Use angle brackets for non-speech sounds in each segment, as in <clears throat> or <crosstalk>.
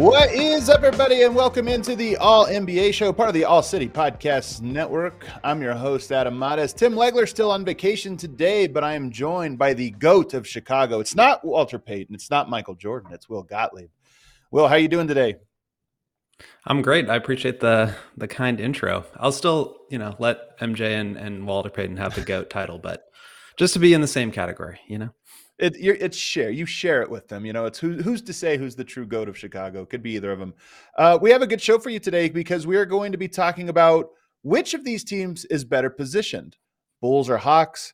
What is up, everybody, and welcome into the All NBA show, part of the All City Podcast Network. I'm your host, Adam Mares. Tim Legler still on vacation today, but I am joined by the GOAT of Chicago. It's not Walter Payton, it's not Michael Jordan, it's Will Gottlieb. Will, how you doing today? I'm great. I appreciate the the kind intro. I'll still, you know, let MJ and, and Walter Payton have the GOAT title, but just to be in the same category, you know. It, it's share. You share it with them. You know, it's who, who's to say who's the true goat of Chicago? Could be either of them. Uh, we have a good show for you today because we are going to be talking about which of these teams is better positioned: Bulls or Hawks,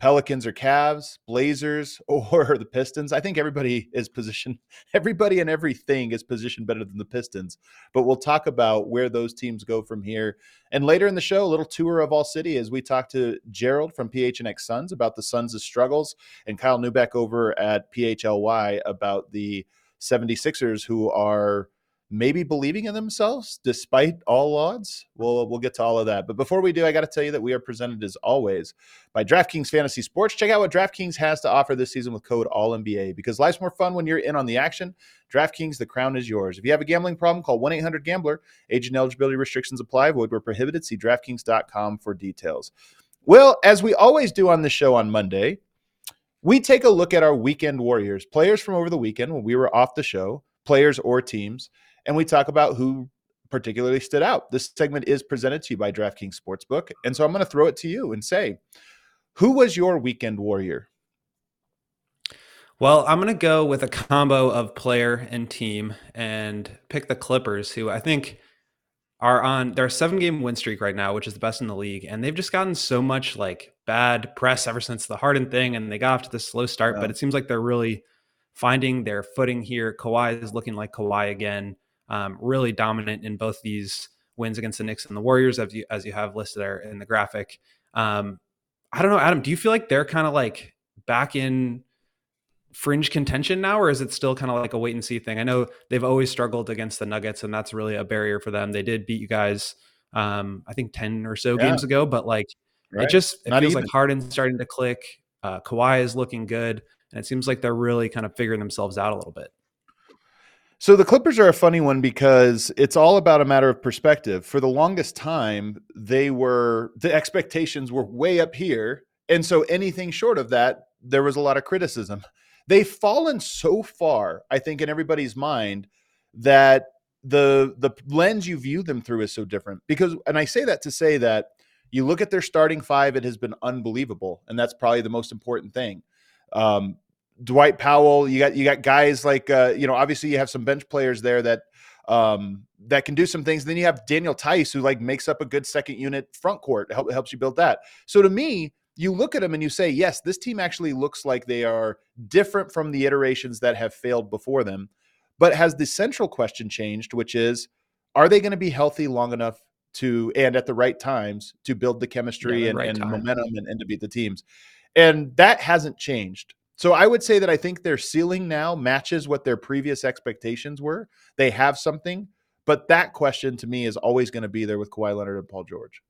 Pelicans or Cavs, Blazers <laughs> or the Pistons. I think everybody is positioned, <laughs> everybody and everything is positioned better than the Pistons. But we'll talk about where those teams go from here. And later in the show, a little tour of All City as we talk to Gerald from PHNX Suns about the Suns' struggles and Kyle Neubeck over at PHLY about the 76ers who are maybe believing in themselves despite all odds. We'll uh, we'll get to all of that. But before we do, I got to tell you that we are presented as always by DraftKings Fantasy Sports. Check out what DraftKings has to offer this season with code ALLNBA because life's more fun when you're in on the action. DraftKings, the crown is yours. If you have a gambling problem, call 1-800-GAMBLER. Age and eligibility restrictions apply. Void where prohibited. See DraftKings.com for details. Well, as we always do on the show on Monday, we take a look at our weekend warriors, players from over the weekend when we were off the show, players or teams and we talk about who particularly stood out. This segment is presented to you by DraftKings Sportsbook. And so I'm going to throw it to you and say, who was your weekend warrior? Well, I'm going to go with a combo of player and team and pick the Clippers, who I think are on their seven game win streak right now, which is the best in the league. And they've just gotten so much like bad press ever since the Harden thing. And they got off to this slow start, yeah. but it seems like they're really finding their footing here. Kawhi is looking like Kawhi again um, really dominant in both these wins against the Knicks and the Warriors, as you as you have listed there in the graphic. Um, I don't know, Adam. Do you feel like they're kind of like back in fringe contention now, or is it still kind of like a wait and see thing? I know they've always struggled against the Nuggets, and that's really a barrier for them. They did beat you guys, um, I think ten or so yeah. games ago, but like right. it just it Not feels even. like Harden's starting to click. Uh, Kawhi is looking good, and it seems like they're really kind of figuring themselves out a little bit. So the Clippers are a funny one because it's all about a matter of perspective. For the longest time, they were the expectations were way up here, and so anything short of that, there was a lot of criticism. They've fallen so far, I think, in everybody's mind that the the lens you view them through is so different. Because, and I say that to say that you look at their starting five, it has been unbelievable, and that's probably the most important thing. Um, Dwight Powell. You got you got guys like uh, you know obviously you have some bench players there that um, that can do some things. Then you have Daniel Theis who like makes up a good second unit front court. Help, helps you build that. So to me, you look at them and you say, yes, this team actually looks like they are different from the iterations that have failed before them. But has the central question changed, which is, are they going to be healthy long enough to and at the right times to build the chemistry yeah, the right and, and momentum and, and to beat the teams? And that hasn't changed. So I would say that I think their ceiling now matches what their previous expectations were. They have something, but that question to me is always going to be there with Kawhi Leonard and Paul George.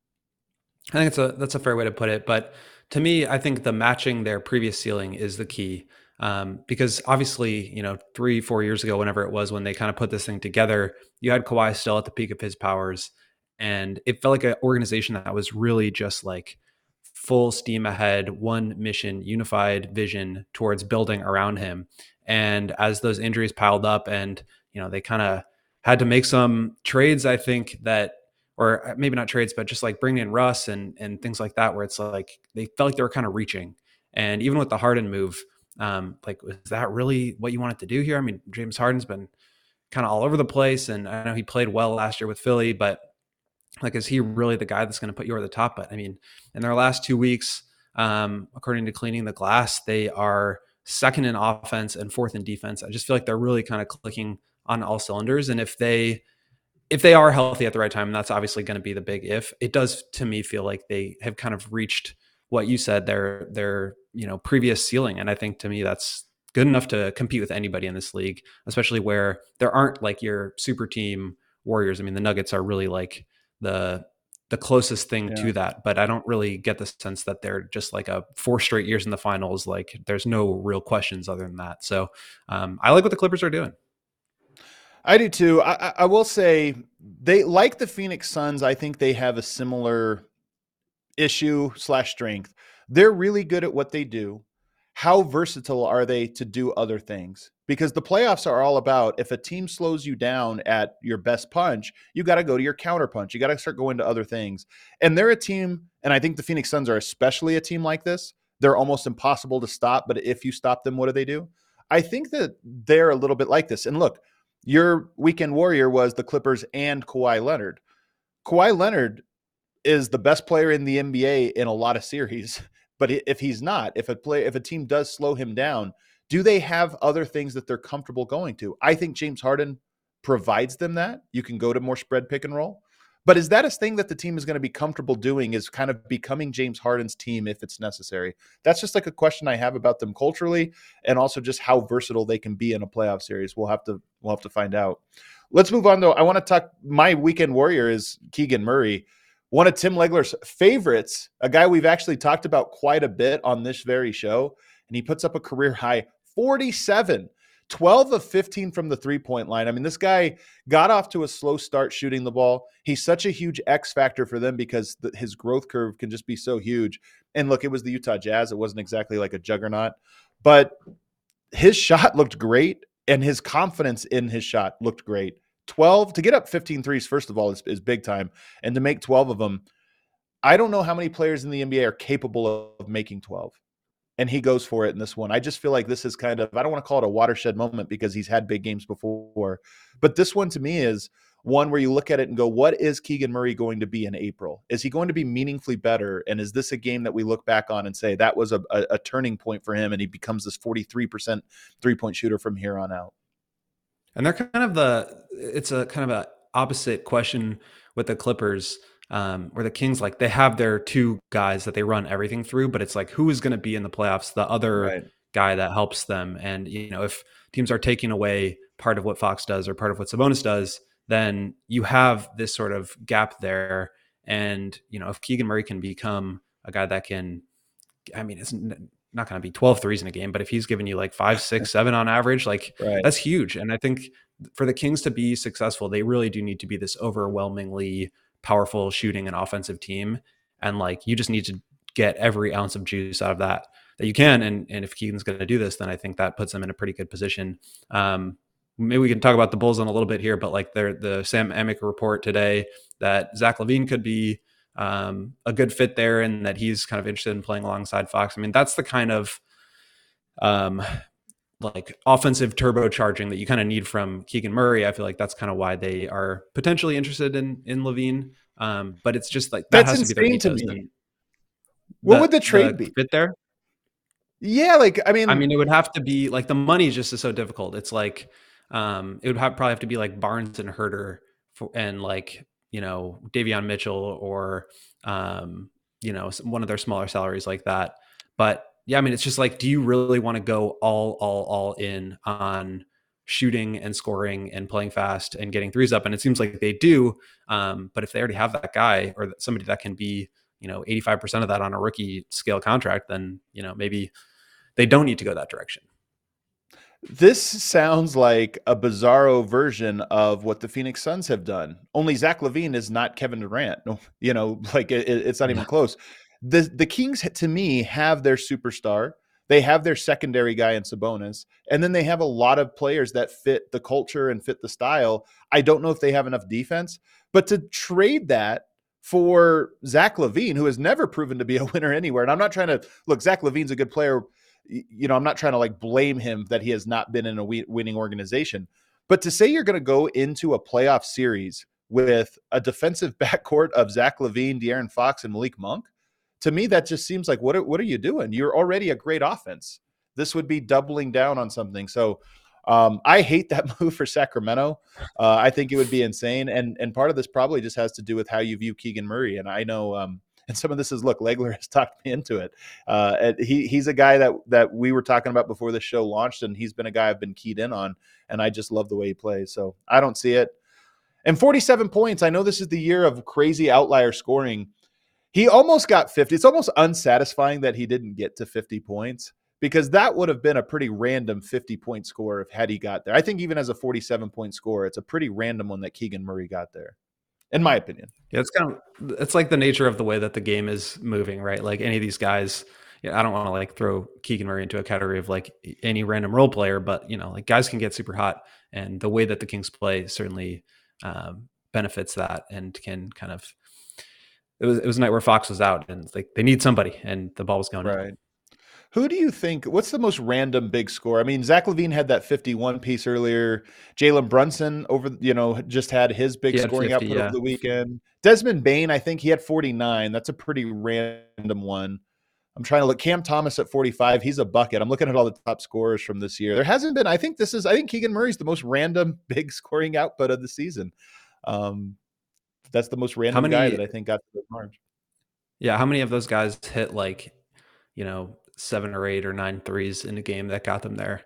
I think it's a that's a fair way to put it, but to me, I think the matching their previous ceiling is the key. Um, because obviously, you know, three, four years ago, whenever it was when they kind of put this thing together, you had Kawhi still at the peak of his powers. And it felt like an organization that was really just like full steam ahead, one mission, unified vision towards building around him. And as those injuries piled up and, you know, they kind of had to make some trades, I think that or uh, maybe not trades, but just like bringing in Russ and and things like that, where it's like they felt like they were kind of reaching. And even with the Harden move, um, like was that really what you wanted to do here? I mean, James Harden's been kind of all over the place. And I know he played well last year with Philly, but like, is he really the guy that's going to put you over the top? But I mean, in their last two weeks, um, according to Cleaning the Glass, they are second in offense and fourth in defense. I just feel like they're really kind of clicking on all cylinders. And if they if they are healthy at the right time, that's obviously going to be the big if. It does to me feel like they have kind of reached what you said their their you know previous ceiling, and I think to me that's good enough to compete with anybody in this league, especially where there aren't like your super team Warriors. I mean, the Nuggets are really like the the closest thing yeah. to that, but I don't really get the sense that they're just like a four straight years in the finals. Like there's no real questions other than that. So um, I like what the Clippers are doing. I do too. I, I will say they like the Phoenix Suns. I think they have a similar issue slash strength. They're really good at what they do. How versatile are they to do other things? Because the playoffs are all about if a team slows you down at your best punch, you got to go to your counter punch. You got to start going to other things. And they're a team, and I think the Phoenix Suns are especially a team like this. They're almost impossible to stop, but if you stop them, what do they do? I think that they're a little bit like this. And look, your weekend warrior was the Clippers and Kawhi Leonard. Kawhi Leonard is the best player in the NBA in a lot of series, <laughs> but if he's not, if a play if a team does slow him down, do they have other things that they're comfortable going to? I think James Harden provides them that. You can go to more spread pick and roll. But is that a thing that the team is going to be comfortable doing? Is kind of becoming James Harden's team if it's necessary? That's just like a question I have about them culturally, and also just how versatile they can be in a playoff series. We'll have to we'll have to find out. Let's move on though. I want to talk. My weekend warrior is Keegan Murray, one of Tim Legler's favorites, a guy we've actually talked about quite a bit on this very show, and he puts up a career high 47 12 of 15 from the three point line. I mean, this guy got off to a slow start shooting the ball. He's such a huge X factor for them because the, his growth curve can just be so huge. And look, it was the Utah Jazz. It wasn't exactly like a juggernaut, but his shot looked great and his confidence in his shot looked great. 12 to get up 15 threes, first of all, is, is big time. And to make 12 of them, I don't know how many players in the NBA are capable of making 12 and he goes for it in this one. I just feel like this is kind of I don't want to call it a watershed moment because he's had big games before, but this one to me is one where you look at it and go, what is Keegan Murray going to be in April? Is he going to be meaningfully better? And is this a game that we look back on and say that was a, a, a turning point for him and he becomes this 43% three point shooter from here on out? And they're kind of the, it's a kind of a opposite question with the Clippers um, where the Kings like they have their two guys that they run everything through, but it's like who is going to be in the playoffs? The other right. guy that helps them, and you know if teams are taking away part of what Fox does or part of what Sabonis does, then you have this sort of gap there. And you know if Keegan Murray can become a guy that can, I mean, it's not going to be 12 threes in a game, but if he's giving you like five, six, <laughs> seven on average, like right. that's huge. And I think for the Kings to be successful, they really do need to be this overwhelmingly powerful shooting and offensive team. And like you just need to get every ounce of juice out of that that you can. And and if Keegan's going to do this, then I think that puts them in a pretty good position. Um, maybe we can talk about the Bulls in a little bit here, but like there the Sam Amick report today that Zach LaVine could be um, a good fit there, and that he's kind of interested in playing alongside Fox. I mean, that's the kind of um, like offensive turbocharging that you kind of need from Keegan Murray. I feel like that's kind of why they are potentially interested in in LaVine. Um, but it's just like that that's has to be to me. What the, would the trade the be? Fit there? Yeah, like I mean, I mean, it would have to be like the money just is so difficult. It's like um, it would have, probably have to be like Barnes and Huerter for, and like you know Davion Mitchell or um, you know one of their smaller salaries like that. But yeah, I mean, it's just like, do you really want to go all, all, all in on shooting and scoring and playing fast and getting threes up? And it seems like they do. Um, but if they already have that guy or somebody that can be, you know, 85% of that on a rookie scale contract, then, you know, maybe they don't need to go that direction. This sounds like a bizarro version of what the Phoenix Suns have done. Only Zach LaVine is not Kevin Durant. <laughs> You know, like it, it's not even close the the Kings to me have their superstar. They have their secondary guy in Sabonis, and then they have a lot of players that fit the culture and fit the style. I don't know if they have enough defense, but to trade that for Zach LaVine, who has never proven to be a <laughs> winner anywhere, and I'm not trying to look. Zach LaVine's a good player. You know, I'm not trying to like blame him that he has not been in a winning organization, But to say you're going to go into a playoff series with a defensive <laughs> backcourt of Zach LaVine, De'Aaron Fox, and Malik Monk, to me that just seems like what are, what are you doing? You're already a great offense. This would be doubling down on something. So um, I hate that <laughs> move for Sacramento. Uh, I think it would be insane, and and part of this probably just has to do with how you view Keegan Murray. And I know, um, and some of this is look, Legler <laughs> has talked me into it. Uh, he he's a guy that that we were talking about before the show launched, and he's been a guy I've been keyed in on, and I just love the way he plays. So I don't see it. And 47 points. I know this is the year of crazy outlier scoring. He almost got 50. It's almost unsatisfying that he didn't get to 50 points because that would have been a pretty random 50 point score if had he got there. I think even as a 47 point score, it's a pretty random one that Keegan Murray got there. In my opinion. Yeah, it's kind of it's like the nature of the way that the game is moving, right? Like any of these guys, you know, I don't want to like throw Keegan Murray into a category of like any random role player, but you know, like guys can get super hot, and the way that the Kings play certainly um, benefits that and can kind of. It was it was a night where Fox was out, and like they need somebody, and the ball was going right. Who do you think? What's the most random big score? I mean, Zach LaVine had that 51 piece earlier. Jalen Brunson over, you know, just had his big scoring 50, output yeah. over the weekend. Desmond Bane, I think he had 49. That's a pretty random one. I'm trying to look. Cam Thomas at 45. He's a bucket. I'm looking at all the top scorers from this year. There hasn't been. I think this is. I think Keegan Murray's the most random <laughs> big scoring output of the season. Um, that's the most random many, guy that I think got the march. Yeah, how many of those guys hit like, you know, seven or eight or nine threes in a game that got them there.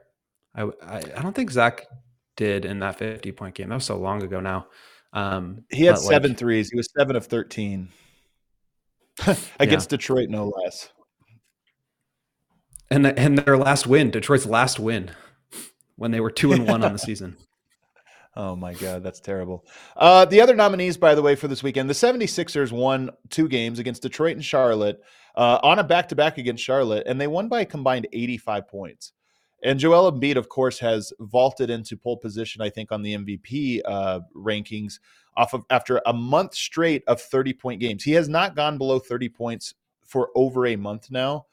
I, I, I don't think Zach did in that 50 point game. That was so long ago now. Um, he had seven like, threes. He was seven of 13 <laughs> against yeah. Detroit, no less. And, and their last win, Detroit's last win when they were two and one on the season. Oh my God, that's terrible. Uh, the other nominees, by the way, for this weekend, the 76ers won two games against Detroit and Charlotte uh, on a back to back against Charlotte, and they won by a combined 85 points. And Joel Embiid, of course, has vaulted into pole position, I think, on the MVP uh, rankings off of after a month straight of 30 point games. He has not gone below 30 points for over a month now.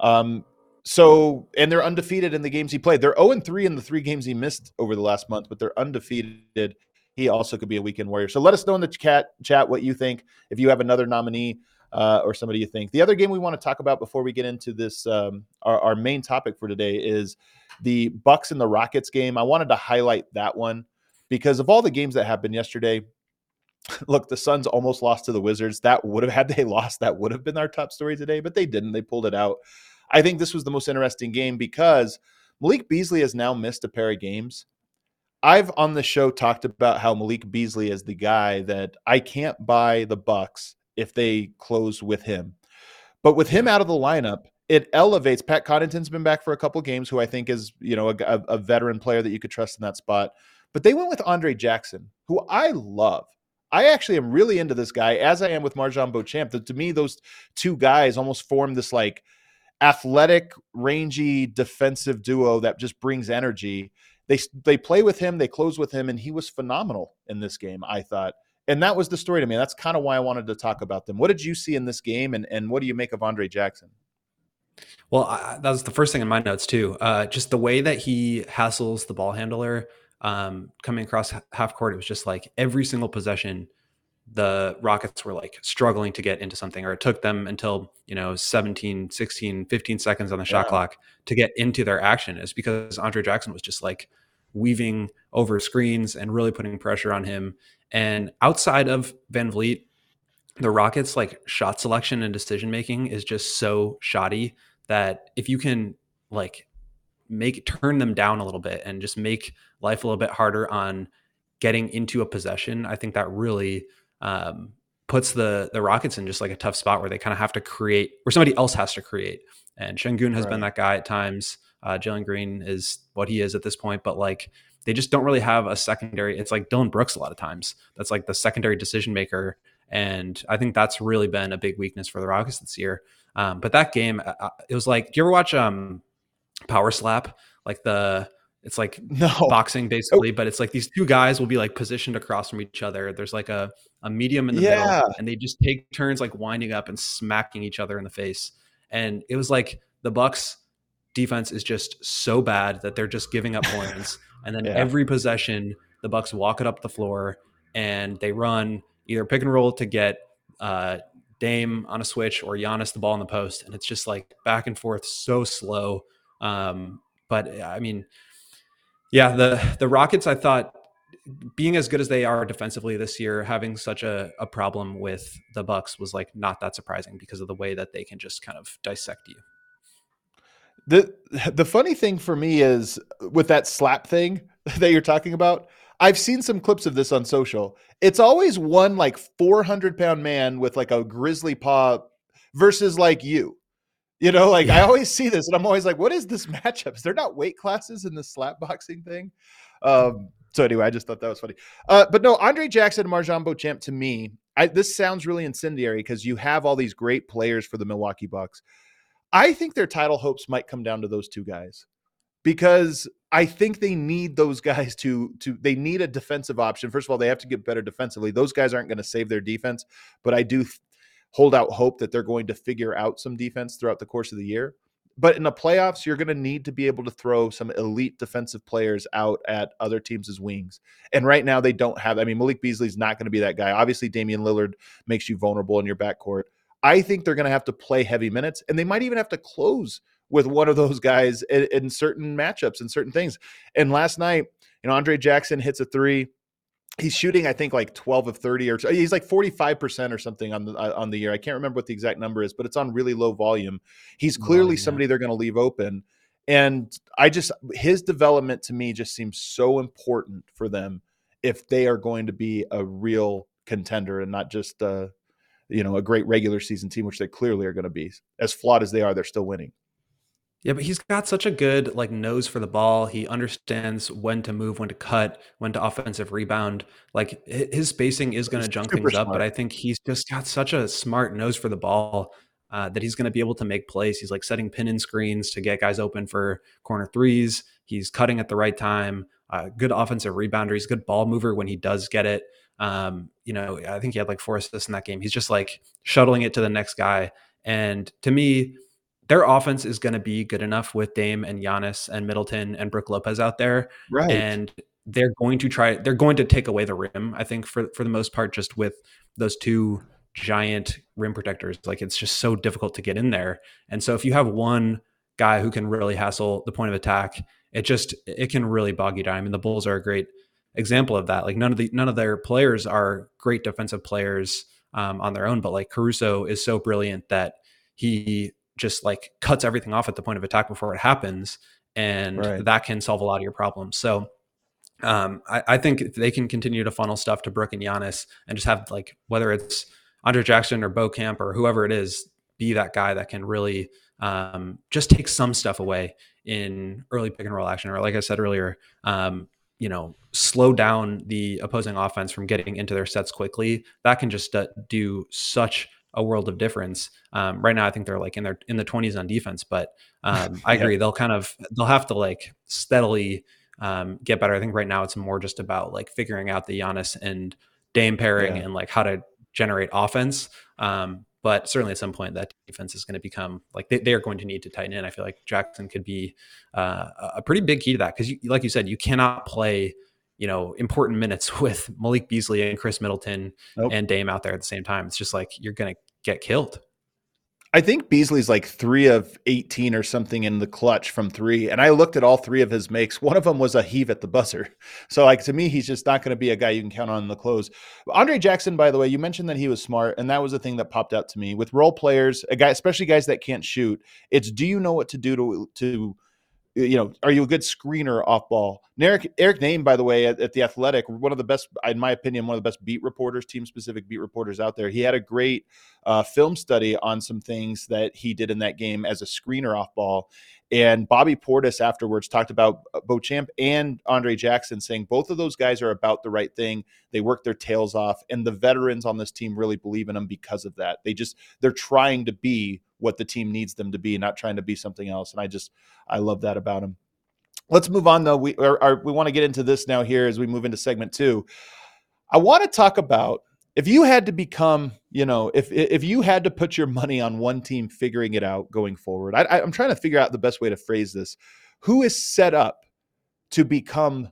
Um, so, and they're undefeated in the games he played. They're 0 and 3 in the three games he missed over the last month, but they're undefeated. He also could be a weekend warrior. So let us know in the chat, chat what you think. If you have another nominee uh, or somebody you think. The other game we want to talk about before we get into this, um, our, our main topic for today is the Bucks and the Rockets game. I wanted to highlight that one because of all the games that happened yesterday. <laughs> Look, the Suns almost lost to the Wizards. That would have had they <laughs> lost, that would have been our top story today, but they didn't. They pulled it out. I think this was the most interesting game because Malik Beasley has now missed a pair of games. I've on the show talked about how Malik Beasley is the guy that I can't buy the Bucks if they close with him. But with him out of the lineup, it elevates. Pat Connaughton's been back for a couple games, who I think is you know a, a veteran player that you could trust in that spot. But they went with Andre Jackson, who I love. I actually am really into this guy, as I am with MarJon Beauchamp. To me, those two guys almost form this like athletic, rangy defensive duo that just brings energy. They they play with him, they close with him, and he was phenomenal in this game. I thought, and that was the story to me. That's kind of why I wanted to talk about them. What did you see in this game, and and what do you make of Andre Jackson? Well, I, that was the first thing in my notes too. Uh, just the way that he hassles the ball handler um, coming across half court. It was just like every single possession the Rockets were like struggling to get into something, or it took them until, you know, 17, 16, 15 seconds on the shot yeah. clock to get into their action is because Andre Jackson was just like weaving over screens and really putting pressure on him. And outside of VanVleet, the Rockets like shot selection and decision making is just so shoddy that if you can like make turn them down a little bit and just make life a little bit harder on getting into a possession, I think that really um, puts the the Rockets in just like a tough spot where they kind of have to create, where somebody else has to create. And Sengun has right. been that guy at times. Uh, Jalen Green is what he is at this point, but like they just don't really have a secondary. It's like Dillon Brooks a lot of times. That's like the secondary decision maker, and I think that's really been a big weakness for the Rockets this year. Um, but that game, uh, uh it was like, do you ever watch um, Power Slap? Like the it's like <laughs> no. boxing basically, oh. but it's like these two guys will be like positioned across from each other. There's like a, a medium in the yeah. middle, and they just take turns like winding up and smacking each other in the face. And it was like the Bucks defense is just so bad that they're just giving up <laughs> points. And then yeah. every possession, the Bucks walk it up the floor and they run either pick and roll to get uh, Dame on a switch or Giannis the ball in the post, and it's just like back and forth, so slow. Um, but I mean, yeah, the the Rockets, I thought being as good as they are defensively this year, having such a, a problem with the Bucks was like not that surprising because of the way that they can just kind of dissect you. The the funny thing for me is with that slap thing <laughs> that you're talking about, I've seen some clips of this on social. It's always one like 400 pound man with like a grizzly paw versus like you. You know, like yeah. I always see this and I'm always like, what is this <laughs> matchup? Is there not weight classes in the slap boxing thing? Um, so anyway, I just thought that was funny. Uh, but no, Andre Jackson and MarJon Beauchamp to me, I, this sounds really incendiary because you have all these great players for the Milwaukee Bucks. I think their title hopes might come down to those two guys because I think they need those guys to to they need a defensive option. First of all, they have to get better defensively. Those guys aren't going to save their defense, but I do hold out hope that they're going to figure out some defense throughout the course of the year. But in the playoffs, you're going to need to be able to throw some elite defensive players out at other teams' as wings. And right now, they don't have. I mean, Malik Beasley's not going to be that guy. Obviously, Damian Lillard makes you vulnerable in your backcourt. I think they're going to have to play heavy minutes, and they might even have to close with one of those guys in, in certain matchups and certain things. And last night, you know, Andre Jackson hits a three he's shooting i think like 12 of 30 or he's like 45% or something on the on the year. I can't remember what the exact number is but it's on really low volume. He's clearly oh, yeah. somebody they're going to leave open and i just his development to me just seems so important for them if they are going to be a real contender and not just uh you know a great regular season team which they clearly are going to be. As flawed as they are they're still winning yeah, but he's got such a good like nose for the ball. He understands when to move, when to cut, when to offensive rebound. Like his spacing is going to junk things smart. up, but I think he's just got such a smart nose for the ball uh, that he's going to be able to make plays. He's like setting pin and screens to get guys open for corner threes. He's cutting at the right time. Uh, good offensive rebounder. He's a good ball mover when he does get it. Um, you know, I think he had like four assists in that game. He's just like shuttling it to the next guy. And to me, their offense is going to be good enough with Dame and Giannis and Middleton and Brook Lopez out there. Right. And they're going to try, they're going to take away the rim, I think, for, for the most part, just with those two giant rim protectors. Like it's just so difficult to get in there. And so if you have one guy who can really hassle the point of attack, it just, it can really bog you down. I mean, the Bulls are a great example of that. Like none of the, none of their players are great defensive players um, on their own, but like Caruso is so brilliant that he just like cuts everything off at the point of attack before it happens, and right. that can solve a lot of your problems. So um, I, I, think they can continue to funnel stuff to Brook and Giannis and just have like whether it's Andre Jackson or Beauchamp or whoever it is, be that guy that can really um, just take some stuff away in early pick and roll action, or like I said earlier, um, you know, slow down the opposing offense from getting into their sets quickly. That can just uh, do such a world of difference. Um, right now, I think they're like in their in the twenties on defense, but <laughs> um, I agree. They'll kind of they'll have to like steadily um, get better. I think right now it's more just about like figuring out the Giannis and Dame pairing yeah. and like how to generate offense. Um, but certainly at some point that defense is going to become like they, they, are going to need to tighten in. I feel like Jackson could be uh, a pretty big key to that because, like you said, you cannot play you know, important minutes <laughs> with Malik Beasley and Khris Middleton nope. and Dame out there at the same time. It's just like you're going to get killed. I think Beasley's like three of 18 or something in the clutch from three. And I looked at all three of his makes. One of them was a heave at the buzzer. <laughs> So, like, to me, he's just not going to be a guy you can count on in the close. Andre Jackson, by the way, you mentioned that he was smart. And that was the thing that popped out to me with role players, a guy, especially guys that can't shoot. It's do you know what to do to, to, you know, are you a good screener off ball? Eric, Eric Nehm, by the way, at, at, the Athletic, one of the best, in my opinion, one of the best beat reporters, team specific beat reporters out there. He had a great uh, film study on some things that he did in that game as a screener off ball. And Bobby Portis afterwards talked about Beauchamp and Andre Jackson, saying both of those guys are about the right thing. They work their tails off, and the veterans on this team really believe in them because of that. They just they're trying to be what the team needs them to be, not trying to be something else. And I just I love that about him. Let's move on though. We are, we want to get into this now here as we move into segment two. I want to talk about if you had to become, you know, if if you had to put your money on one team figuring it out going forward. I, I'm trying to figure out the best way to phrase this. Who is set up to become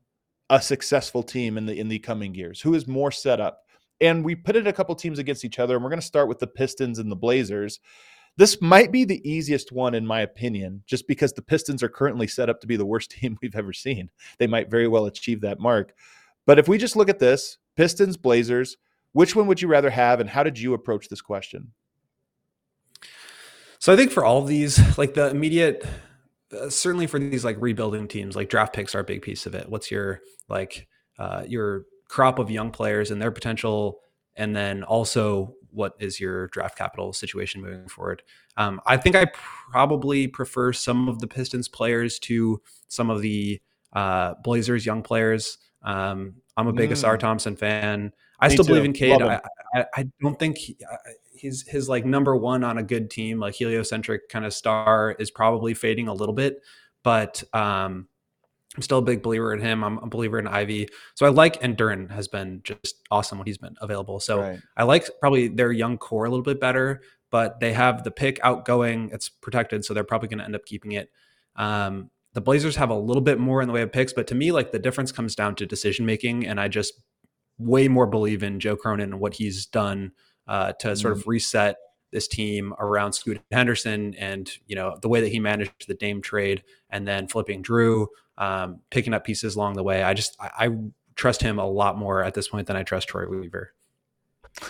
a successful team in the in the coming years? Who is more set up? And we put it a couple teams against each other, and we're going to start with the Pistons and the Blazers. This might be the easiest one, in my opinion, just because the Pistons are currently set up to be the worst <laughs> team we've ever seen. They might very well achieve that mark. But if we just look at this Pistons, Blazers, which one would you rather have, and how did you approach this question? So I think for all of these, like the immediate, uh, certainly for these like rebuilding teams, like draft picks are a big piece of it. What's your like uh, your crop of young players and their potential, and then also what is your draft capital situation moving forward. Um, I think I probably prefer some of the Pistons players to some of the uh, Blazers young players. Um, I'm a big mm. Ausar Thompson fan. I Me still too. believe in Cade. I, I, I, don't think he, he's his like number one on a good team, like heliocentric kind of star, is probably fading a little bit. But um, I'm still a big believer in him. I'm a believer in Ivey. So I like and Duren has been just awesome when he's been available. So right. I like probably their young core a little bit better, but they have the pick outgoing. It's protected, so they're probably going to end up keeping it. Um, the Blazers have a little bit more in the way of picks, but to me, like the difference comes down to decision making, and I just way more believe in Joe Cronin and what he's done uh, to mm-hmm. sort of reset this team around Scoot Henderson and you know the way that he managed the Dame trade and then flipping Jrue, um, picking up pieces along the way. I just I, I, trust him a lot more at this point than I trust Troy Weaver.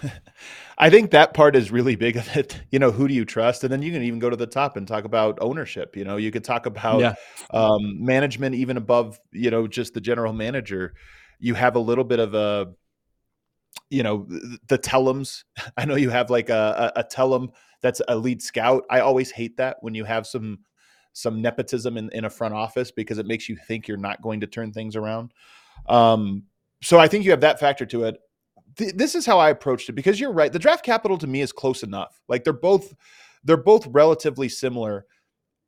<laughs> I think that part is really big of it. You know, who do you trust? And then you can even go to the top and talk about ownership. You know, you could talk about yeah. um, management even above, you know, just the general manager. You have a little bit of a you know the Tellems <laughs> i know you have like a, a, a Tellem that's a lead scout i always hate that when you have some some nepotism in, in a front office because it makes you think you're not going to turn things around um, so i think you have that factor to it Th- this is how i approached it because you're right the draft capital to me is close enough like they're both they're both relatively similar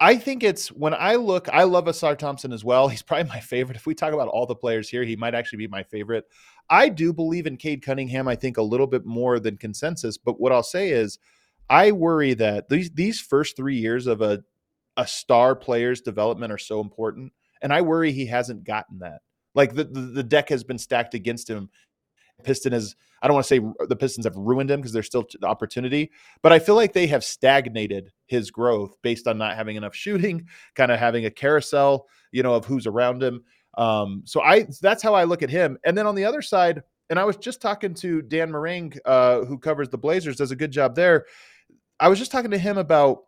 I think it's when I look, I love Ausar Thompson as well. <laughs> He's probably my favorite. If we talk about all the players here, he might actually be my favorite. I do believe in Cade Cunningham, I think a little bit more than consensus. But what I'll say is I worry that these these first three years of a a star player's development are so important. And I worry he hasn't gotten that. Like the, the, the deck has been stacked against him Piston is I don't want to say the Pistons have ruined him because there's still the opportunity, but I feel like they have stagnated his growth based on not having enough shooting, <laughs> kind of having a carousel, you know, of who's around him. Um, so I that's how I look at him. And then on the other side, and I was just talking to Dan Marang, uh, who covers the Blazers, does a good job there. I was just talking to him about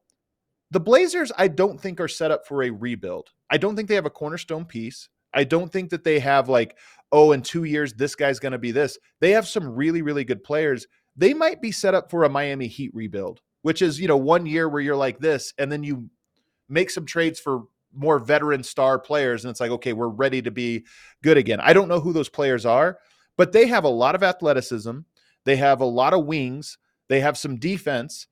the Blazers. I don't think are set up for a rebuild. I don't think they have a cornerstone piece. I don't think that they have like, oh, in two years, this guy's going to be this. They have some really, really good players. They might be set up for a Miami Heat rebuild, which is, you know, one year where you're like this, and then you make some trades for more veteran star players. And it's like, okay, we're ready to be good again. I don't know who those players are, but they have a lot of athleticism. They have a lot of wings. They have some defense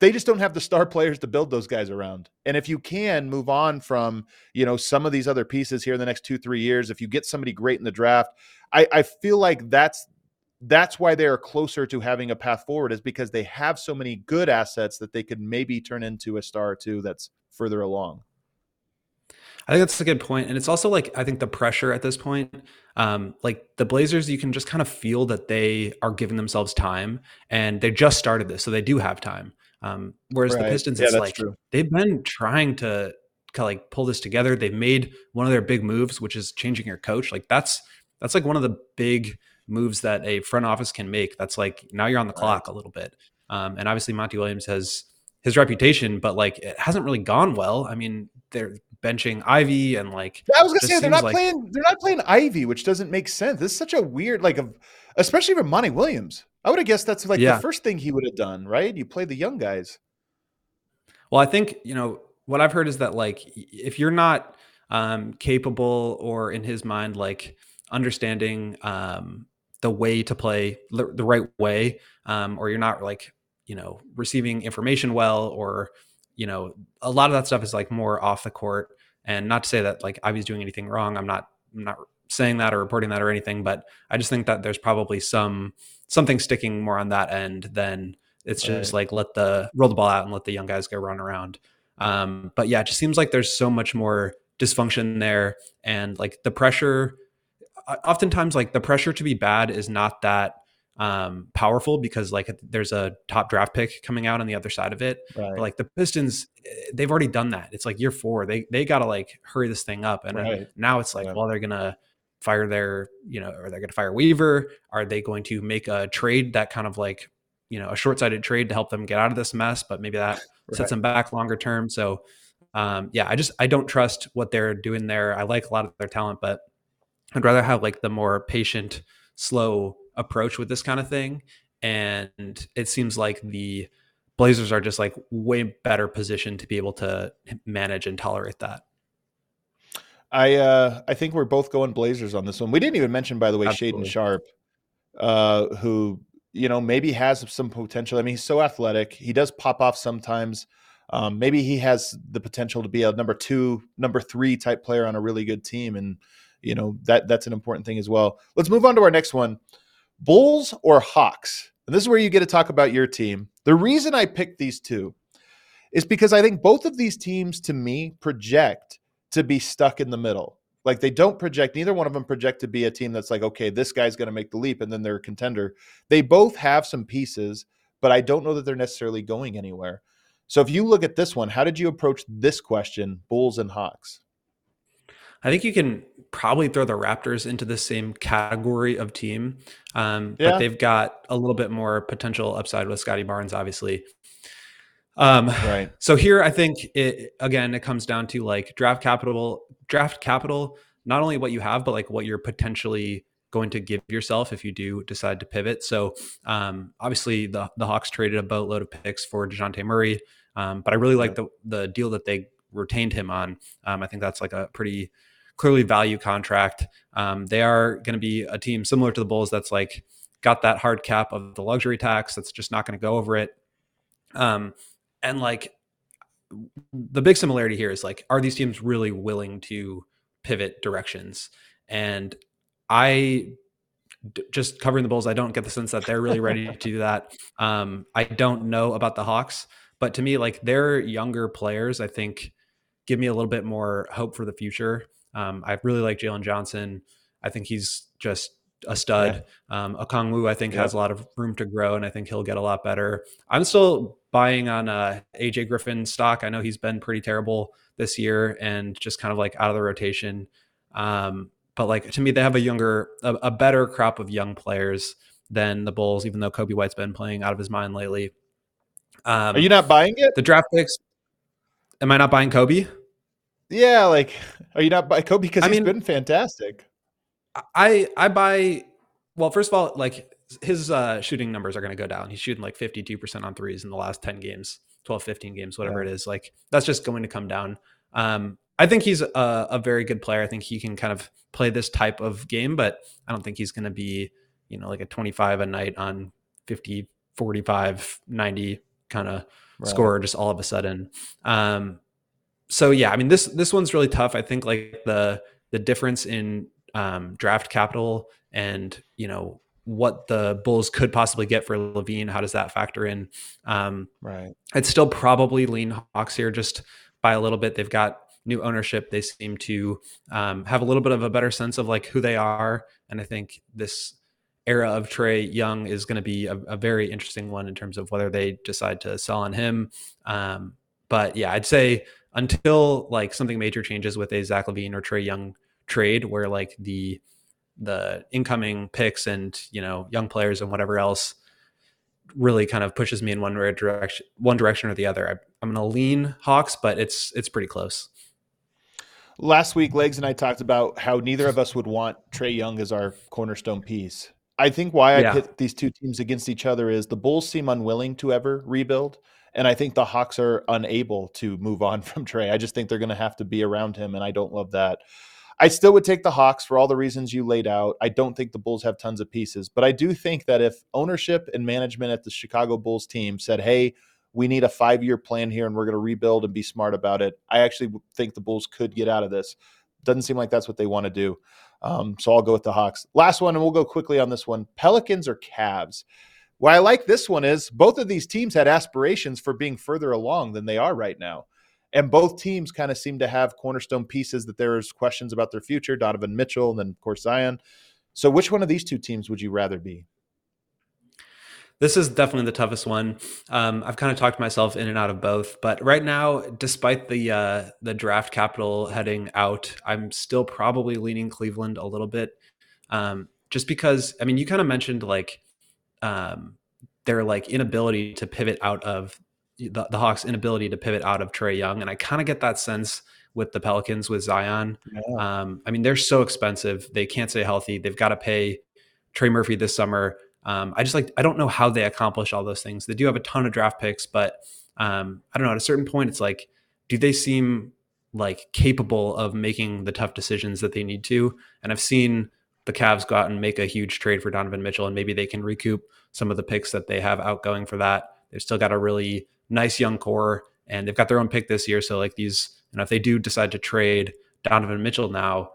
they just don't have the star <laughs> players to build those guys around. And if you can move on from, you know, some of these other pieces here in the next two, three years, if you get somebody great in the draft, I, I feel like that's that's why they are closer to having a path forward is because they have so many good assets that they could maybe turn into a star or two that's further along. I think that's a good point, and it's also like I think the pressure at this point, um, like the Blazers, you can just kind of feel that they are giving themselves time, and they just started this, so they do have time. Um, whereas right. the Pistons, yeah, it's like true. they've been trying to kind of like pull this together. They've made one of their big moves, which is changing your coach. Like that's that's like one of the big moves that a front office can make. That's like now you're on the clock a little bit. Um, and obviously Monty Williams has his reputation, but like it hasn't really gone well. I mean, they're benching Ivey and like I was gonna say they're not like, playing they're not playing Ivey, which doesn't make sense. This is such a weird like a, especially for Monty Williams. I would have guessed that's like yeah. the first thing he would have done, right? You play the young guys. Well, I think, you know, what I've heard is that like if you're not um capable or in his mind like understanding um the way to play the, the right way um or you're not like, you know, receiving information well or you know, a lot of that stuff is like more off the court and not to say that like Ivey's doing anything wrong. I'm not I'm not saying that or reporting that or anything, but I just think that there's probably some something sticking more on that end than it's just right. like let the roll the ball out and let the young guys go run around. Um, but yeah, it just seems like there's so much more dysfunction there and like the pressure oftentimes like the pressure to be bad is not that um powerful because like there's a top draft pick coming out on the other side of it right. but, like the pistons eh, they've already done that it's like year four they they gotta like hurry this thing up and right. now it's like well they're gonna fire their you know are they gonna fire weaver are they going to make a trade that kind of like you know a short-sighted trade to help them get out of this mess but maybe that right. sets them back longer term so um yeah i just i don't trust what they're doing there i like a lot of their talent but i'd rather have like the more patient slow approach with this kind of thing. And it seems like the Blazers are just like way better positioned to be able to manage and tolerate that. I uh, I think we're both going Blazers on this one. We didn't even mention, by the way, Shaedon Sharpe, uh, who you know maybe has some potential. I mean, he's so athletic. He does pop off sometimes. Um, maybe he has the potential to be a number two, number three type player on a really good team, and you know that that's an important thing as well. Let's move on to our next one. Bulls or Hawks? And this is where you get to talk about your team. The reason I picked these two is because I think both of these teams to me project to be stuck in the middle. Like they don't project, neither one of them project to be a team that's like, okay, this guy's going to make the leap and then they're a contender. They both have some pieces, but I don't know that they're necessarily going anywhere. So if you look at this one, how did you approach this question, Bulls and Hawks? I think you can probably throw the Raptors into the same category of team, um, yeah. but they've got a little bit more potential upside with Scottie Barnes, obviously. Um, right. So here, I think it again, it comes down to like draft capital, draft capital, not only what you have, but like what you're potentially going to give yourself if you do decide to pivot. So um, obviously, the the Hawks traded a boatload of picks for Dejounte Murray, um, but I really like the the deal that they retained him on. Um, I think that's like a pretty clearly value contract. Um, they are going to be a team similar to the Bulls that's like got that hard cap of the luxury tax that's just not going to go over it. Um, and like the big similarity here is like, are these teams really willing to pivot directions? And I just covering the Bulls, I don't get the sense that they're really ready to do <laughs> that. Um, I don't know about the Hawks, but to me, like they're younger players, I think give me a little bit more hope for the future. Um, I really like Jalen Johnson. I think he's just a stud. Yeah. Um, Okongwu, I think, yeah. has a lot of room to grow, and I think he'll get a lot better. I'm still buying on uh, AJ Griffin stock. I know he's been pretty terrible this year and just kind of like out of the rotation. Um, but like to me, they have a younger, a, a, better crop of young players than the Bulls, even though Coby White's been playing out of his mind lately. Um, Are you not buying it? The draft picks. Am I not buying Coby? Yeah, like, are you not buying Coby? because I he's mean, been fantastic? I I buy. Well, first of all, like his uh, shooting numbers are going to go down. He's shooting like 52% on threes in the last 10 games, 12, 15 games, whatever yeah. it is. Like that's just going to come down. Um, I think he's a, a, very good player. I think he can kind of play this type of game, but I don't think he's going to be, you know, like a 25 a night on 50, 45, 90 kind of right. scorer just all of a sudden. Um, so yeah, I mean this this one's really tough. I think like the the difference in um, draft capital and you know what the Bulls could possibly get for LaVine. How does that factor in? Um, right. I'd still probably lean Hawks here just by a little bit. They've got new ownership. They seem to um, have a little bit of a better sense of like who they are, and I think this era of Trae Young is going to be a, a, very interesting one in terms of whether they decide to sell on him. Um, but yeah, I'd say until like something major changes with a Zach LaVine or Trae Young trade, where like the the incoming picks and you know young players and whatever else really kind of pushes me in one direction, one direction or the other. I, I'm going to lean Hawks, but it's it's pretty close. Last week, Legs and I talked about how neither of us would want Trae Young as our cornerstone piece. I think why I yeah. pit these two teams against each other is the Bulls seem unwilling to ever rebuild. And I think the Hawks are unable to move on <laughs> from Trae I just think they're going to have to be around him, and I don't love that. I still would take the Hawks for all the reasons you laid out. I don't think the Bulls have tons of pieces, but I do think that if ownership and management at the Chicago Bulls team said, hey, we need a five year plan here and we're going to rebuild and be smart about it, I actually think the Bulls could get out of this. Doesn't seem like that's what they want to do. Um, so I'll go with the Hawks. Last one, and we'll go quickly on this one Pelicans or Cavs. Why I like this one is both of these teams had aspirations for being further along than they are right now. And both teams kind of seem to have cornerstone pieces that there's questions about their future Donovan Mitchell and then, of course, Zion. So, which one of these two teams would you rather be? This is definitely the toughest one. Um, I've kind of talked myself in and out of both, but right now, despite the uh, the draft capital heading out, I'm still probably leaning Cleveland a little bit, um, just because. I mean, you kind of mentioned like um, their like inability to pivot out of the, the Hawks' inability to pivot out of Trae Young, and I kind of get that sense with the Pelicans with Zion. Yeah. Um, I mean, they're so expensive; they can't stay healthy. They've got to pay Trey Murphy this summer. Um, I just like I don't know how they accomplish all those things. They do have a ton of draft picks, but um, I don't know. At a certain point, it's like, do they seem like capable of making the tough decisions that they need to? And I've seen the Cavs go out and make a huge trade for Donovan Mitchell, and maybe they can recoup some of the picks that they have outgoing for that. They've still got a really nice young core, and they've got their own pick this year. So like these, you know, if they do decide to trade Donovan Mitchell now,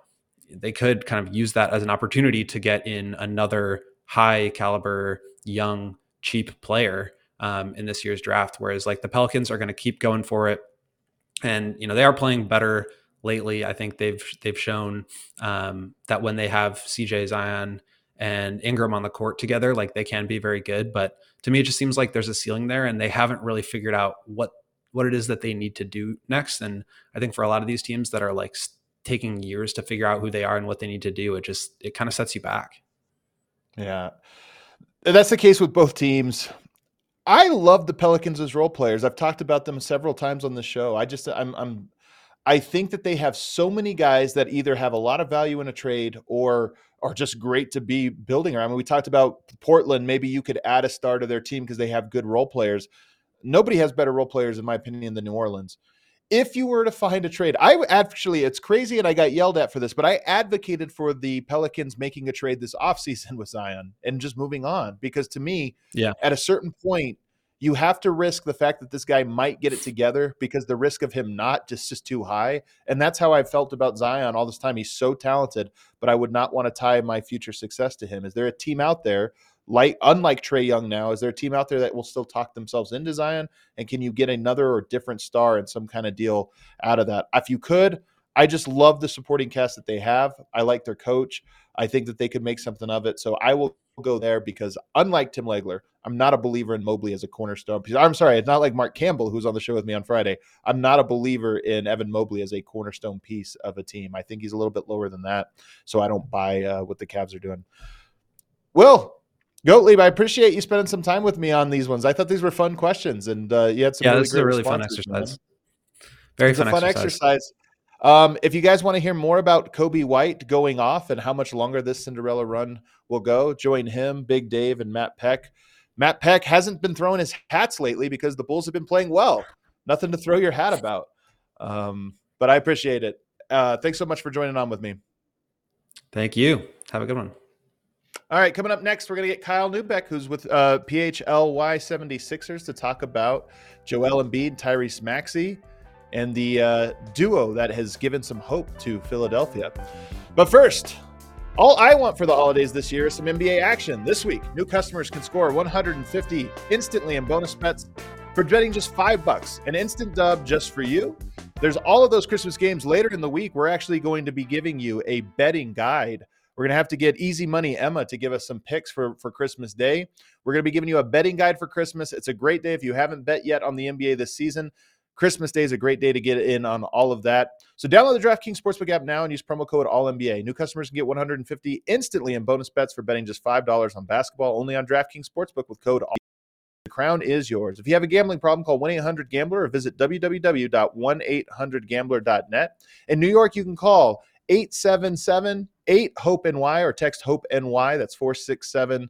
they could kind of use that as an opportunity to get in another high caliber, young, cheap player um, in this year's draft. Whereas like the Pelicans are going to keep going for it, and you know they are playing better lately. I think they've they've shown um, that when they have CJ Zion and Ingram on the court together, like they can be very good. But to me, it just seems like there's a ceiling there, and they haven't really figured out what what it is that they need to do next. And I think for a lot of these teams that are like taking years to figure out who they are and what they need to do, it just it kind of sets you back. Yeah. That's the case with both teams. I love the Pelicans as role players. I've talked about them several times on the show. I just I'm I'm I think that they have so many guys that either have a lot of value in a trade or are just great to be building around. I mean, we talked about Portland. Maybe you could add a star to their team because they have good role players. Nobody has better role players, in my opinion, than New Orleans if you were to find a trade, I actually, it's crazy and I got yelled at for this, but I advocated for the Pelicans making a trade this <laughs> offseason with Zion and just moving on because to me, yeah, at a certain point, you have to risk the fact that this guy might get it together because the risk of him not just is too high. And that's how I felt about Zion all this time. He's so talented, but I would not want to tie my future success to him. Is there a team out there like unlike Trae Young now, is there a team out there that will still talk themselves into Zion? And can you get another or different star and some kind of deal out of that? If you could, I just love the supporting cast that they have. I like their coach. I think that they could make something of it. So I will go there because unlike Tim Legler, I'm not a believer in Mobley as a cornerstone. I'm sorry, it's not like Mark Campbell, who's on the show with me on Friday. I'm not a believer in Evan Mobley as a cornerstone piece of a team. I think he's a little bit lower than that. So I don't buy uh, what the Cavs are doing. Will, Gottlieb, I appreciate you spending some time with me on these ones. I thought these were fun questions, and uh, you had some. Yeah, really this is a really fun exercise. Very fun, fun, exercise. exercise. Um, if you guys want to hear more about Coby White going off and how much longer this Cinderella run will go, join him, Big Dave, and Matt Peck. Matt Peck hasn't been throwing his hats lately because the Bulls have been playing well. Nothing to throw your hat about. Um, but I appreciate it. Uh, thanks so much for joining on with me. Thank you. Have a good one. All right, coming up next, we're going to get Kyle Neubeck, who's with uh, PHLY 76ers, to talk about Joel Embiid, Tyrese Maxey, and the uh, duo that has given some hope to Philadelphia. But first, all I want for the holidays this year is some NBA action. This week, new customers can score 150 instantly in bonus bets for betting just five bucks. An instant dub just for you. There's all of those Christmas games later in the week. We're actually going to be giving you a betting guide we're going to have to get Easy Money Emma to give us some picks for, for Christmas Day. We're going to be giving you a betting guide for Christmas. It's a great day if you haven't bet yet on the NBA this season. Christmas Day is a great day to get in on all of that. So download the DraftKings Sportsbook app now and use promo code ALLNBA. New customers can get 150 instantly in bonus bets for betting just $5 on basketball only on DraftKings Sportsbook with code ALL. the crown is yours. If you have a gambling problem, call 1 800 Gambler or visit www.1800Gambler.net. In New York, you can call 877 8 HOPE NY or text HOPE NY. That's 467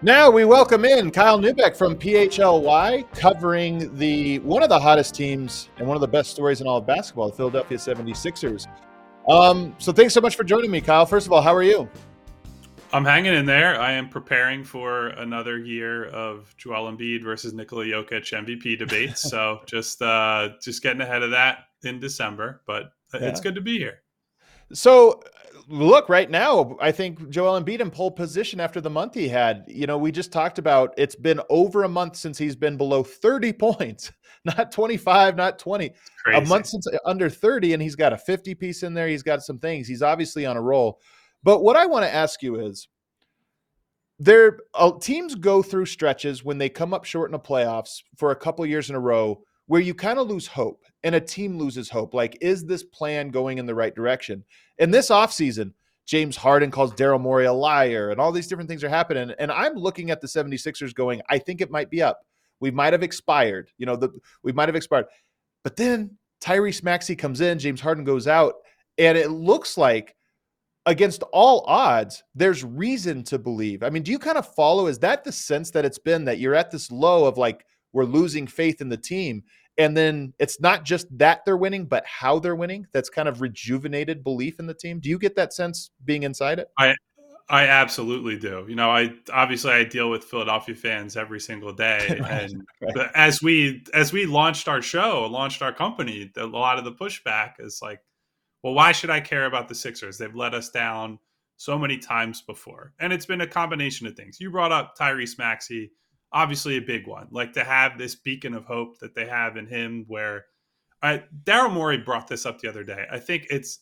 Now we welcome in Kyle Neubeck from PHLY, covering the one of the hottest teams and one of the best stories in all of basketball, the Philadelphia 76ers. Um, so thanks so much for joining me, Kyle. First of all, how are you? I'm hanging in there. I am preparing for another year of Joel Embiid versus Nikola Jokic MVP debates. <laughs> so just uh, just getting ahead of that in December, but yeah. it's good to be here. So look, right now, I think Joel Embiid in pole position after the month he had. You know, we just talked about it's been over a month since he's been below 30 <laughs> points, not 25, not 20. A month since uh, under 30, and he's got a 50 piece in there. He's got some things. He's obviously on a roll. But what I want to ask you is there uh, teams go through stretches when they come up short in the playoffs for a couple years in a row where you kind of lose hope and a team loses hope. Like, is this plan going in the right direction? In this offseason, James Harden calls Daryl Morey a liar, and all these different things are happening. And I'm looking at the 76ers going, I think it might be up. We might have expired. You know, the we might have expired. But then Tyrese Maxey comes in, James Harden goes out, and it looks like against all odds, there's reason to believe. I mean, do you kind of follow? Is that the sense that it's been that you're at this low of like, we're losing faith in the team? And then it's not just that they're winning, but how they're winning. That's kind of rejuvenated belief in the team. Do you get that sense being inside it? I I absolutely do. You know, I obviously I deal with Philadelphia fans every single day, <laughs> and right. as we as we launched our show, launched our company, a lot of the pushback is like, well, why should I care about the Sixers? They've let us down so many times before, and it's been a combination of things. You brought up Tyrese Maxey obviously a big one. Like to have this beacon of hope that they have in him, where I Daryl Morey brought this up the other day. I think it's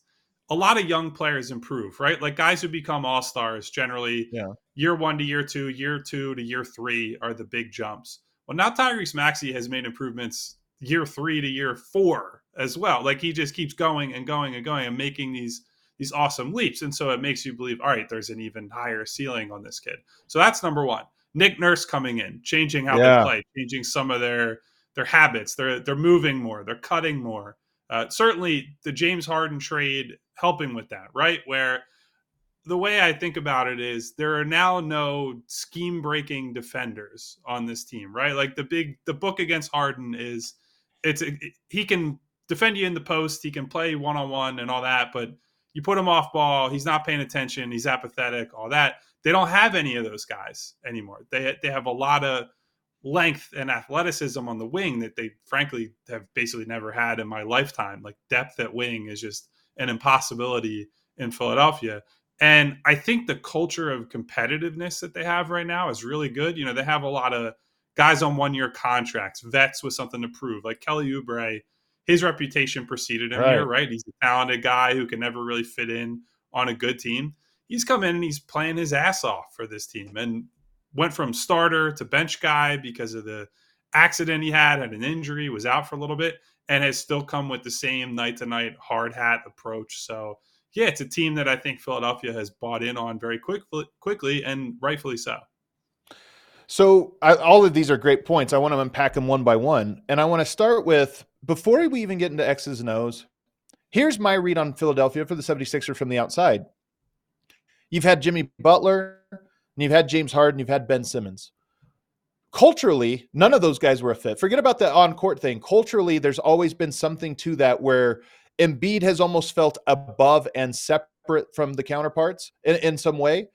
a lot of young players improve, right? Like guys who become all stars generally, yeah. year one to year two, year two to year three are the big jumps. Well, now Tyrese Maxey has made improvements year three to year four as well. Like he just keeps going and going and going and making these these awesome leaps. And so it makes you believe, all right, there's an even higher ceiling on this kid. So that's number one. Nick Nurse coming in, changing how yeah. they play, changing some of their their habits. They're they're moving more, they're cutting more. Uh, certainly, the James Harden trade helping with that, right? Where the way I think about it is there are now no scheme breaking defenders on this team, right? Like the big the book against Harden is it's it, he can defend you in the post, he can play one on one and all that, but you put him off ball, he's not paying attention, he's apathetic, all that. They don't have any of those guys anymore. They they have a lot of length and athleticism on the wing that they frankly have basically never had in my lifetime. Like depth at wing is just an impossibility in Philadelphia. And I think the culture of competitiveness that they have right now is really good. You know, they have a lot of guys on one year contracts, vets with something to prove, like Kelly Oubre. His reputation preceded him right. here, right? He's a talented guy who can never really fit in on a good team he's come in and he's playing his ass off for this team and went from starter to bench guy because of the accident he had, had an injury, was out for a little bit, and has still come with the same night to night hard hat approach. So, yeah, it's a team that I think Philadelphia has bought in on very quickly, quickly and rightfully so. So, I, all of these are great points. I want to unpack them one by one. And I want to start with before we even get into X's and O's, here's my read on Philadelphia for the 76ers from the outside. You've had Jimmy Butler, and you've had James Harden, you've had Ben Simmons. Culturally, none of those guys were a fit. Forget about the on court thing. Culturally, there's always been something to that where Embiid has almost felt above and separate from the counterparts in, in some way.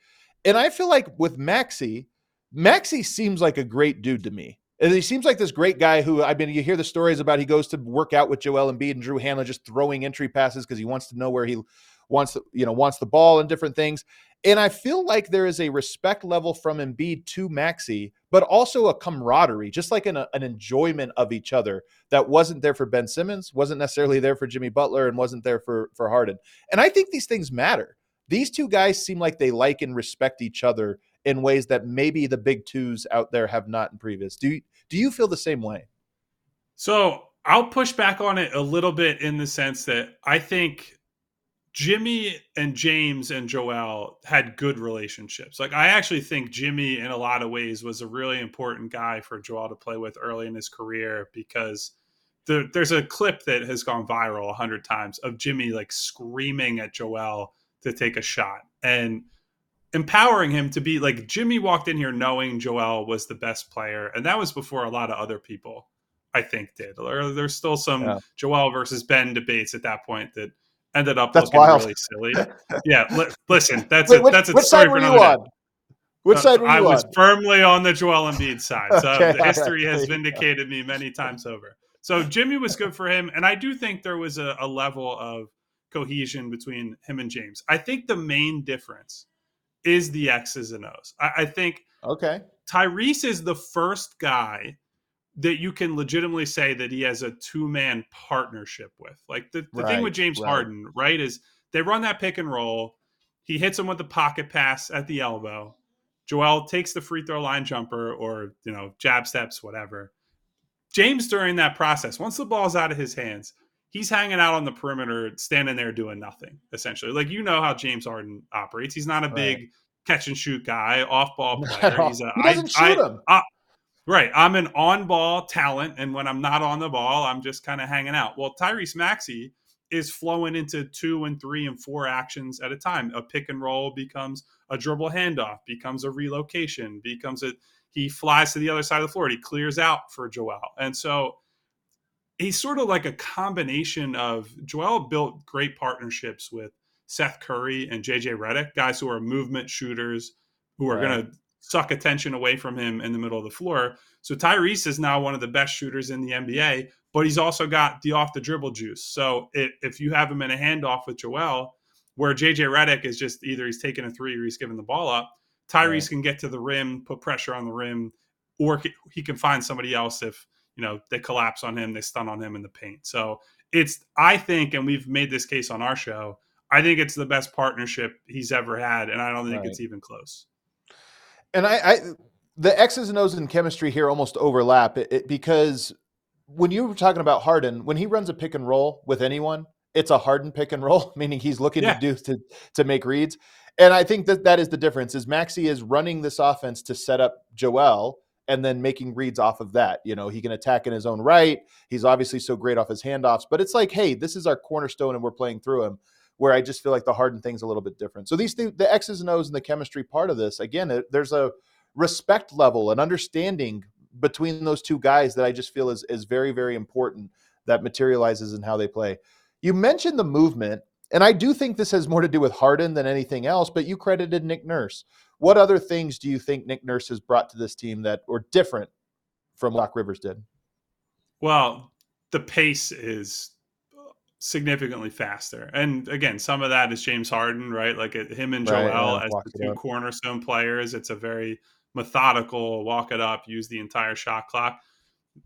And I feel like with Maxey, Maxey seems like a great dude to me. And he seems like this great guy who I mean, you hear the stories about he goes to work out with Joel Embiid and Drew Hanlen just throwing entry passes because he wants to know where he wants you know wants the ball and different things. And I feel like there is a respect level from Embiid to Maxey, but also a camaraderie, just like an, an enjoyment of each other that wasn't there for Ben Simmons, wasn't necessarily there for Jimmy Butler, and wasn't there for for Harden. And I think these things matter. These two guys seem like they like and respect each other in ways that maybe the big twos out there have not in previous. Do do you feel the same way? So I'll push back on it a little bit in the sense that I think Jimmy and James and Joel had good relationships. Like I actually think Jimmy in a lot of ways was a really important guy for Joel to play with early in his career because the, there's a clip that has gone viral a hundred times of Jimmy like screaming at Joel to take a shot and empowering him to be like Jimmy walked in here knowing Joel was the best player and that was before a lot of other people I think did. Or there's still some yeah. Joel versus Ben debates at that point that ended up that's looking wild. really silly. <laughs> Yeah, li- listen, that's Wait, a which, that's a which story side for were you another day. on? Which Uh, side were you I on? was firmly on the Joel Embiid <laughs> side. So Okay, the history right, has there you go. vindicated me many times over. So Jimmy was good for him, and I do think there was a, a level of cohesion between him and James. I think the main difference is the X's and O's. I, I think okay. Tyrese is the first guy that you can legitimately say that he has a two man partnership with. Like the, the thing with James right. Harden, right, is they run that pick and roll. He hits him with the pocket pass at the elbow. Joel takes the free throw line jumper or, you know, jab steps, whatever. James, during that process, once the ball's out of his hands, he's hanging out on the perimeter, standing there doing nothing, essentially. Like, you know how James Harden operates. He's not a Right. big catch and shoot guy, off ball player. He's a, he doesn't I- shoot I- him. Right. I'm an on ball talent. And when I'm not on the ball, I'm just kind of hanging out. Well, Tyrese Maxey is flowing into two and three and four actions at a time. A pick and roll becomes a dribble handoff, becomes a relocation, becomes a he flies to the other side of the floor. He clears out for Joel. And so he's sort of like a combination of Joel built great partnerships with Seth Curry and JJ Redick, guys who are movement shooters who are Right. going to suck attention away from him in the middle of the floor. So Tyrese is now one of the best shooters in the NBA, but he's also got the off the dribble juice. So if, if you have him in a handoff with Joel, where JJ Redick is just either he's taking a three or he's giving the ball up, Tyrese Right. can get to the rim, put pressure on the rim, or he- he can find somebody else if you know they collapse on him, they stun on him in the paint. So it's I think, and we've made this case on our show. I think it's the best partnership he's ever had, and I don't think Right. it's even close. And I, I the X's and O's in chemistry here almost overlap it, it- because when you were talking about Harden, when he runs a pick and roll with anyone, it's a Harden pick and roll, <laughs> meaning he's looking Yeah. to do to to make reads. And I think that that is the difference. Is Maxey is running this offense to set up Joel and then making reads off of that. You know, he can attack in his own right. He's obviously so great off his handoffs, but it's like, hey, this is our cornerstone and we're playing through him. Where I just feel like the Harden thing's a little bit different. So these th- the X's and O's and the chemistry part of this, again, it, there's a respect level, an understanding between those two guys that I just feel is is very very important that materializes in how they play. You mentioned the movement, and I do think this has more to do with Harden than anything else. But you credited Nick Nurse. What other things do you think Nick Nurse has brought to this team that were different from Doc Rivers did? Well, the pace is significantly faster. And again, some of that is James Harden, right? Like it, him and Right, Joel yeah, as the two cornerstone players. It's a very methodical walk it up, use the entire shot clock.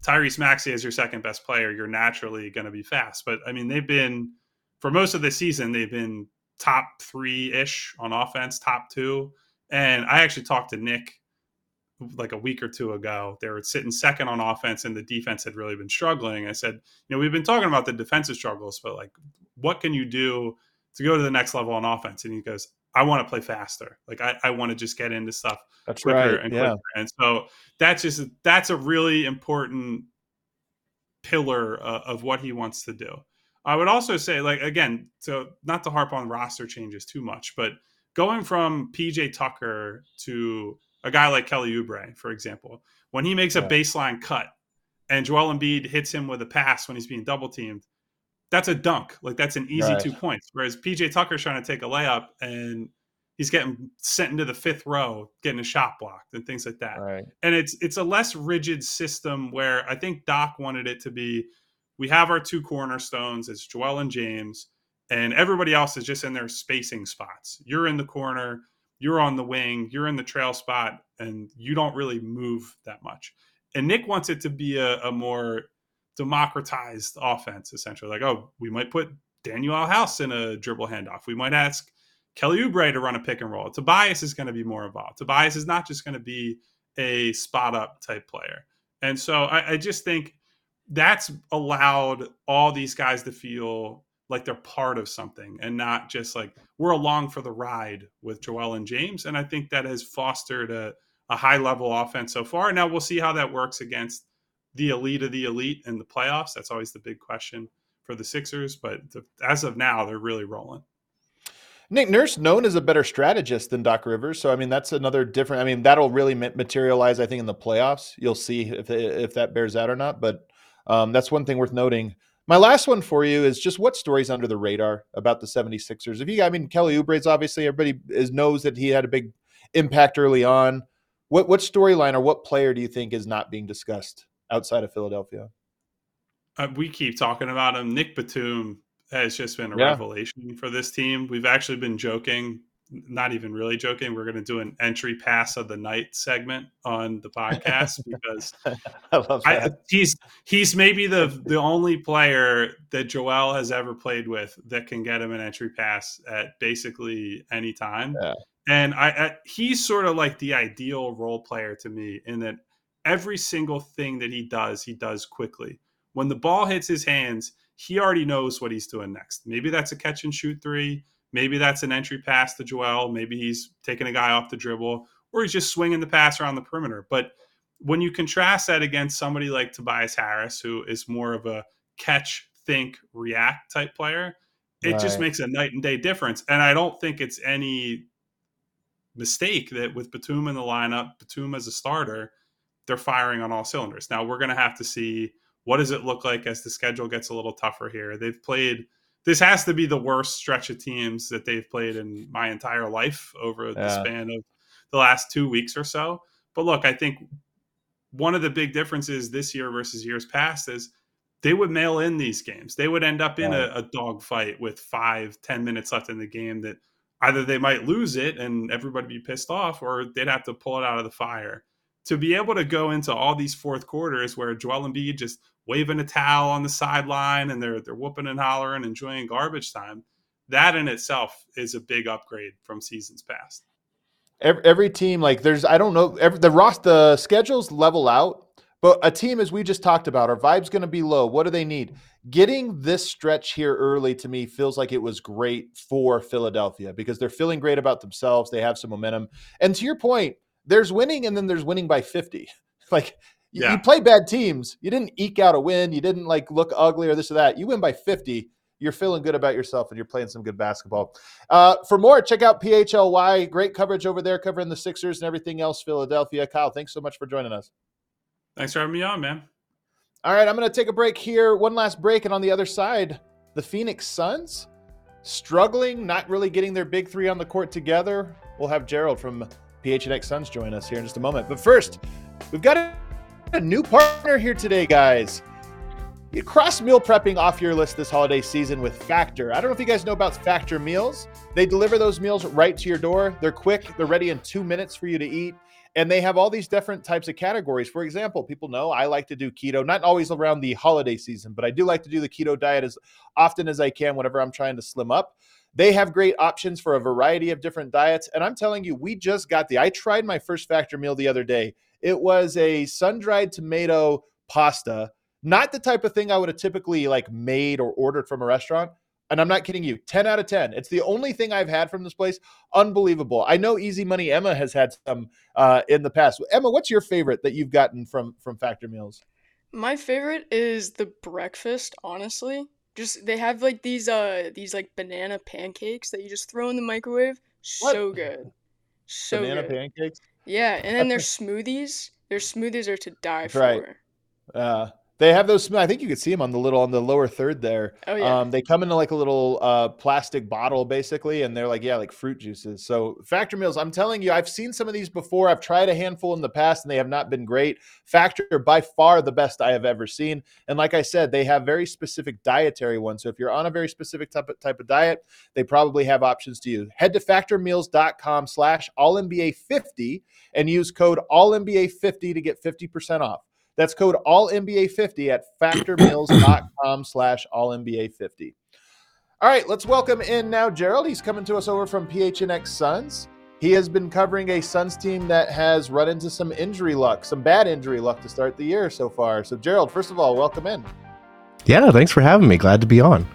Tyrese Maxey as your second best player, you're naturally going to be fast. But I mean, they've been for most of the season, they've been top three ish on offense, top two. And I actually talked to Nick like a week or two ago. They were sitting second on offense, and the defense had really been struggling. I said, you know, we've been talking about the defensive struggles, but like, what can you do to go to the next level on offense? And he goes, I want to play faster. Like, I, I want to just get into stuff That's quicker and quicker. And so that's just that's a really important pillar uh, of what he wants to do. I would also say, like again, so not to harp on roster changes too much, but going from PJ Tucker to a guy like Kelly Oubre, for example, when he makes a Yeah. baseline cut and Joel Embiid hits him with a pass when he's being double teamed, that's a dunk. Like that's an easy Right. two points. Whereas PJ Tucker's trying to take a layup and he's getting sent into the fifth row, getting a shot blocked and things like that right. and it's it's a less rigid system where I think Doc wanted it to be. We have our two cornerstones, it's Joel and James, and everybody else is just in their spacing spots. You're in the corner, you're on the wing, you're in the trail spot, and you don't really move that much. And Nick wants it to be a, a more democratized offense, essentially. Like, oh, we might put Danuel House in a dribble handoff. We might ask Kelly Oubre to run a pick and roll. Tobias is going to be more involved. Tobias is not just going to be a spot up type player. And so I, I just think that's allowed all these guys to feel like they're part of something and not just like we're along for the ride with Joel and James. And I think that has fostered a, a high level offense so far. Now we'll see how that works against the elite of the elite in the playoffs. That's always the big question for the Sixers. But the, as of now, they're really rolling. Nick Nurse known as a better strategist than Doc Rivers, so I mean that's another different. I mean that'll really materialize, I think, in the playoffs. You'll see if if that bears out or not. But um, that's one thing worth noting. My last one for you is just what stories under the radar about the 76ers? If you, I mean, Kelly Oubre's obviously everybody is, knows that he had a big impact early on. What what storyline or what player do you think is not being discussed outside of Philadelphia? Uh, we keep talking about him. Nick Batum has just been a yeah. revelation for this team. We've actually been joking not even really joking. We're going to do an entry pass of the night segment on the podcast <laughs> because I love. I, he's he's maybe the the only player that Joel has ever played with that can get him an entry pass at basically any time. Yeah. And I, I he's sort of like the ideal role player to me in that every single thing that he does, he does quickly. When the ball hits his hands, he already knows what he's doing next. Maybe that's a catch and shoot three Maybe that's an entry pass to Joel. Maybe he's taking a guy off the dribble, or he's just swinging the pass around the perimeter. But when you contrast that against somebody like Tobias Harris, who is more of a catch, think, react type player, it right. just makes a night and day difference. And I don't think it's any mistake that with Batum in the lineup, Batum as a starter, they're firing on all cylinders. Now we're going to have to see what does it look like as the schedule gets a little tougher here. They've played this has to be the worst stretch of teams that they've played in my entire life over the span of the last two weeks or so. But look, I think one of the big differences this year versus years past is they would mail in these games. They would end up in a, a dog fight with five, ten minutes left in the game that either they might lose it and everybody be pissed off, or they'd have to pull it out of the fire. To be able to go into all these fourth quarters where Joel Embiid just waving a towel on the sideline and they're they're whooping and hollering, enjoying garbage time. That in itself is a big upgrade from seasons past. Every, every team, like there's, I don't know, every, the Ross, the schedules level out, but a team, as we just talked about, our vibe's going to be low. What do they need? Getting this stretch here early to me feels like it was great for Philadelphia because they're feeling great about themselves. They have some momentum. And to your point, there's winning and then there's winning by 50. <laughs> Like you, yeah. you play bad teams. You didn't eke out a win. You didn't like look ugly or this or that. You win by 50. You're feeling good about yourself and you're playing some good basketball. Uh, for more, check out PHLY. Great coverage over there covering the Sixers and everything else, Philadelphia. Kyle, thanks so much for joining us. Thanks for having me on, man. All right, I'm going to take a break here. One last break. And on the other side, the Phoenix Suns struggling, not really getting their big three on the court together. We'll have Gerald from PHNX Suns join us here in just a moment. But first, we've got a a new partner here today, guys. You Cross meal prepping off your list this holiday season with Factor. I don't know if you guys know about Factor meals. They deliver those meals right to your door. They're quick, they're ready in two minutes for you to eat. And they have all these different types of categories. For example, people know I like to do keto, not always around the holiday season, but I do like to do the keto diet as often as I can whenever I'm trying to slim up. They have great options for a variety of different diets. And I'm telling you, we just got the, I tried my first Factor meal the other day. It was a sun-dried tomato pasta, not the type of thing I would have typically like made or ordered from a restaurant. And I'm not kidding you, 10 out of 10. It's the only thing I've had from this place. Unbelievable. I know Easy Money Emma has had some uh, in the past. Emma, what's your favorite that you've gotten from from Factor Meals? My favorite is the breakfast, honestly. Just they have like these uh these like banana pancakes that you just throw in the microwave. What? So good. So banana good. pancakes? Yeah, and then their <laughs> smoothies. Their smoothies are to die for. Right. Uh, they have those. I think you could see them on the little on the lower third there. Oh yeah. Um, they come in like a little uh, plastic bottle basically, and they're like yeah, like fruit juices. So Factor meals. I'm telling you, I've seen some of these before. I've tried a handful in the past, and they have not been great. Factor by far the best I have ever seen. And like I said, they have very specific dietary ones. So if you're on a very specific type of, type of diet, they probably have options to you. Head to factormeals.com/slash all NBA 50 and use code all NBA 50 to get 50% off. That's code all NBA 50 at factormeals.com <clears throat> slash all NBA 50. All right, let's welcome in now Gerald. He's coming to us over from PHNX Suns. He has been covering a Suns team that has run into some injury luck, some bad injury luck to start the year so far. So, Gerald, first of all, welcome in. Yeah, thanks for having me. Glad to be on.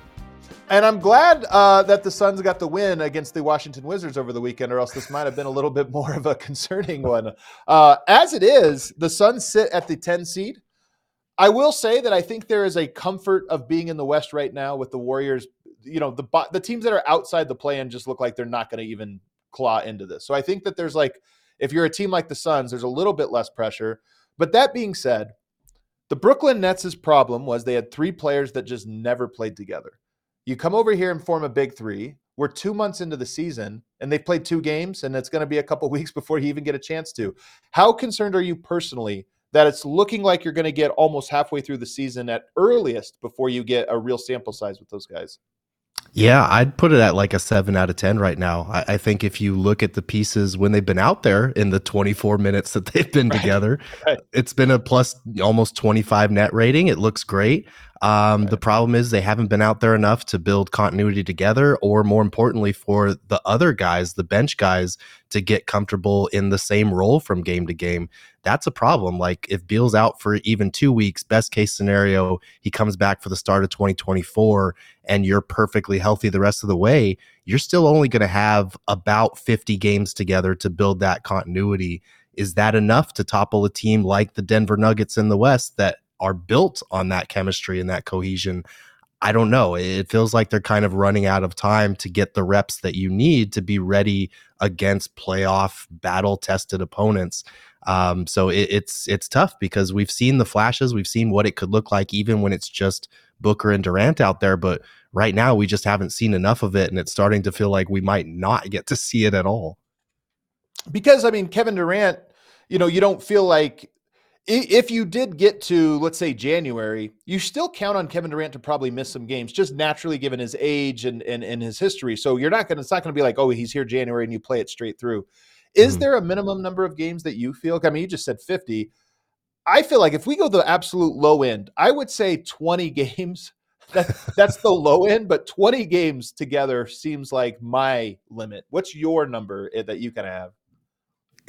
And I'm glad uh, that the Suns got the win against the Washington Wizards over the weekend, or else this might have been a little bit more of a concerning one. Uh, as it is, the Suns sit at the 10 seed. I will say that I think there is a comfort of being in the West right now with the Warriors. You know, the the teams that are outside the play-in just look like they're not going to even claw into this. So I think that there's like, if you're a team like the Suns, there's a little bit less pressure. But that being said, The Brooklyn Nets' problem was they had three players that just never played together. You come over here and form a big three. We're two months into the season and they've played two games, and it's going to be a couple <laughs> weeks before you even get a chance to. How concerned are you personally that it's looking like you're going to get almost halfway through the season at earliest before you get a real sample size with those guys? Yeah, I'd put it at like a seven out of 10 right now. I, I, think if you look at the pieces when they've been out there in the 24 minutes that they've been right. together, right. it's been a plus almost 25 net rating. It looks great. Um, right. The problem is they haven't been out there enough to build continuity together, or more importantly, for the other guys, the bench guys, to get comfortable in the same role from game to game. That's a problem. Like if Beal's out for even two weeks, best case scenario, he comes back for the start of 2024 and you're perfectly healthy the rest of the way, you're still only going to have about 50 games together to build that continuity. Is that enough to topple a team like the Denver Nuggets in the West that are built on that chemistry and that cohesion. I don't know. It feels like they're kind of running out of time to get the reps that you need to be ready against playoff battle tested opponents. Um, so it, it's it's tough because we've seen the flashes, we've seen what it could look like, even when it's just Booker and Durant out there. But right now, we just haven't seen enough of it, and it's starting to feel like we might not get to see it at all. Because I mean, Kevin Durant, you know, you don't feel like if you did get to let's say January, you still count on Kevin Durant to probably miss some games, just naturally given his age and and, and his history. So you're not gonna it's not gonna be like, oh, he's here January and you play it straight through. Is mm there a minimum number of games that you feel? I mean, you just said 50. I feel like if we go the absolute low end, I would say 20 <laughs> games. That, that's the <laughs> low end, but 20 games together seems like my limit. What's your number eh, that you can have?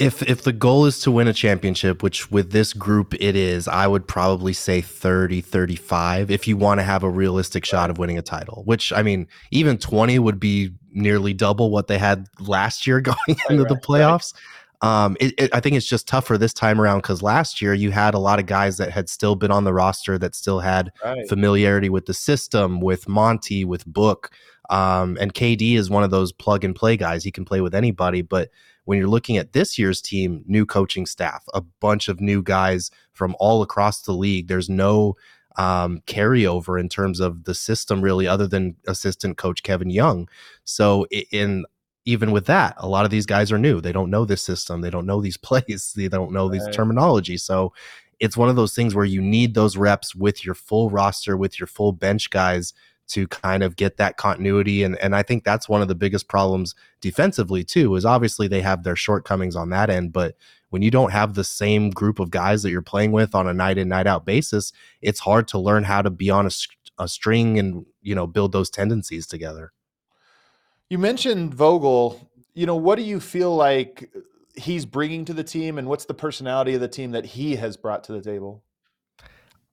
If if the goal is to win a championship which with this group it is i would probably say 30 35 if you want to have a realistic shot of winning a title which i mean even 20 would be nearly double what they had last year <laughs> going right, into right, the playoffs. Right. um it, it, i think it's just tougher this time around because last year you had a lot of guys that had still been on the roster that still had familiarity with the system with monty with book um, and kd is one of those plug and play guys. He can play with anybody but when you're looking at this year's team, new coaching staff, a bunch of new guys from all across the league, there's no um, carryover in terms of the system, really, other than assistant coach Kevin Young. So, in even with that, a lot of these guys are new. They don't know this system. They don't know these <laughs> plays. They don't know right. these terminology. So, it's one of those things where you need those reps with your full roster, with your full bench guys to kind of get that continuity. And and I think that's one of the biggest problems defensively too, is obviously they have their shortcomings on that end, but when you don't have the same group of guys that you're playing with on a night in night out basis, it's hard to learn how to be on a, a string and you know build those tendencies together. You mentioned Vogel. You know, what do you feel like he's bringing to the team, and what's the personality of the team that he has brought to the table?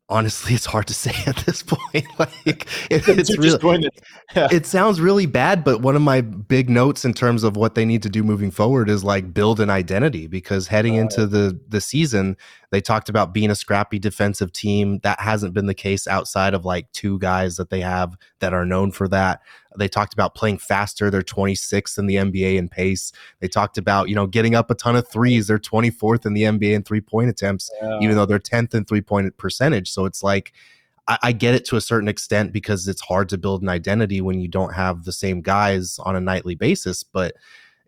Honestly it's hard to say <laughs> at this point <laughs> like <laughs> it, it's really to, yeah. it sounds really bad but one of my big notes in terms of what they need to do moving forward is like build an identity because heading into the the season they talked about being a scrappy defensive team. That hasn't been the case outside of like two guys that they have that are known for that they talked about playing faster. They're 26th in the NBA in pace. They talked about, you know, getting up a ton of threes. They're 24th in the NBA in three point attempts, yeah. even though they're 10th in three point percentage. So it's like, I, I get it to a certain extent because it's hard to build an identity when you don't have the same guys on a nightly basis. But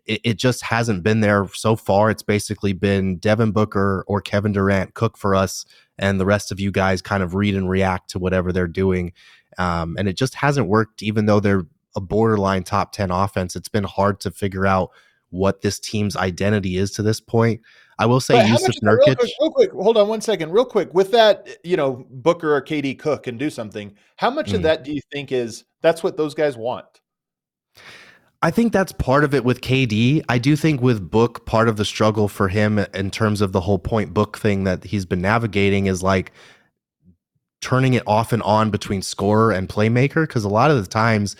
it, it, just hasn't been there so far. It's basically been Devin Booker or Kevin Durant cook for us, and the rest of you guys kind of read and react to whatever they're doing. Um, and it just hasn't worked, even though they're a borderline top 10 offense. It's been hard to figure out what this team's identity is to this point. I will say Jusuf Nurkic. Real quick, real quick, hold on one second, real quick. With that, you know, Booker or KD cook and do something. How much mm. of that do you think is that's what those guys want? I think that's part of it with KD. I do think with Book, part of the struggle for him in terms of the whole point book thing that he's been navigating is like turning it off and on between scorer and playmaker. Because a lot of the times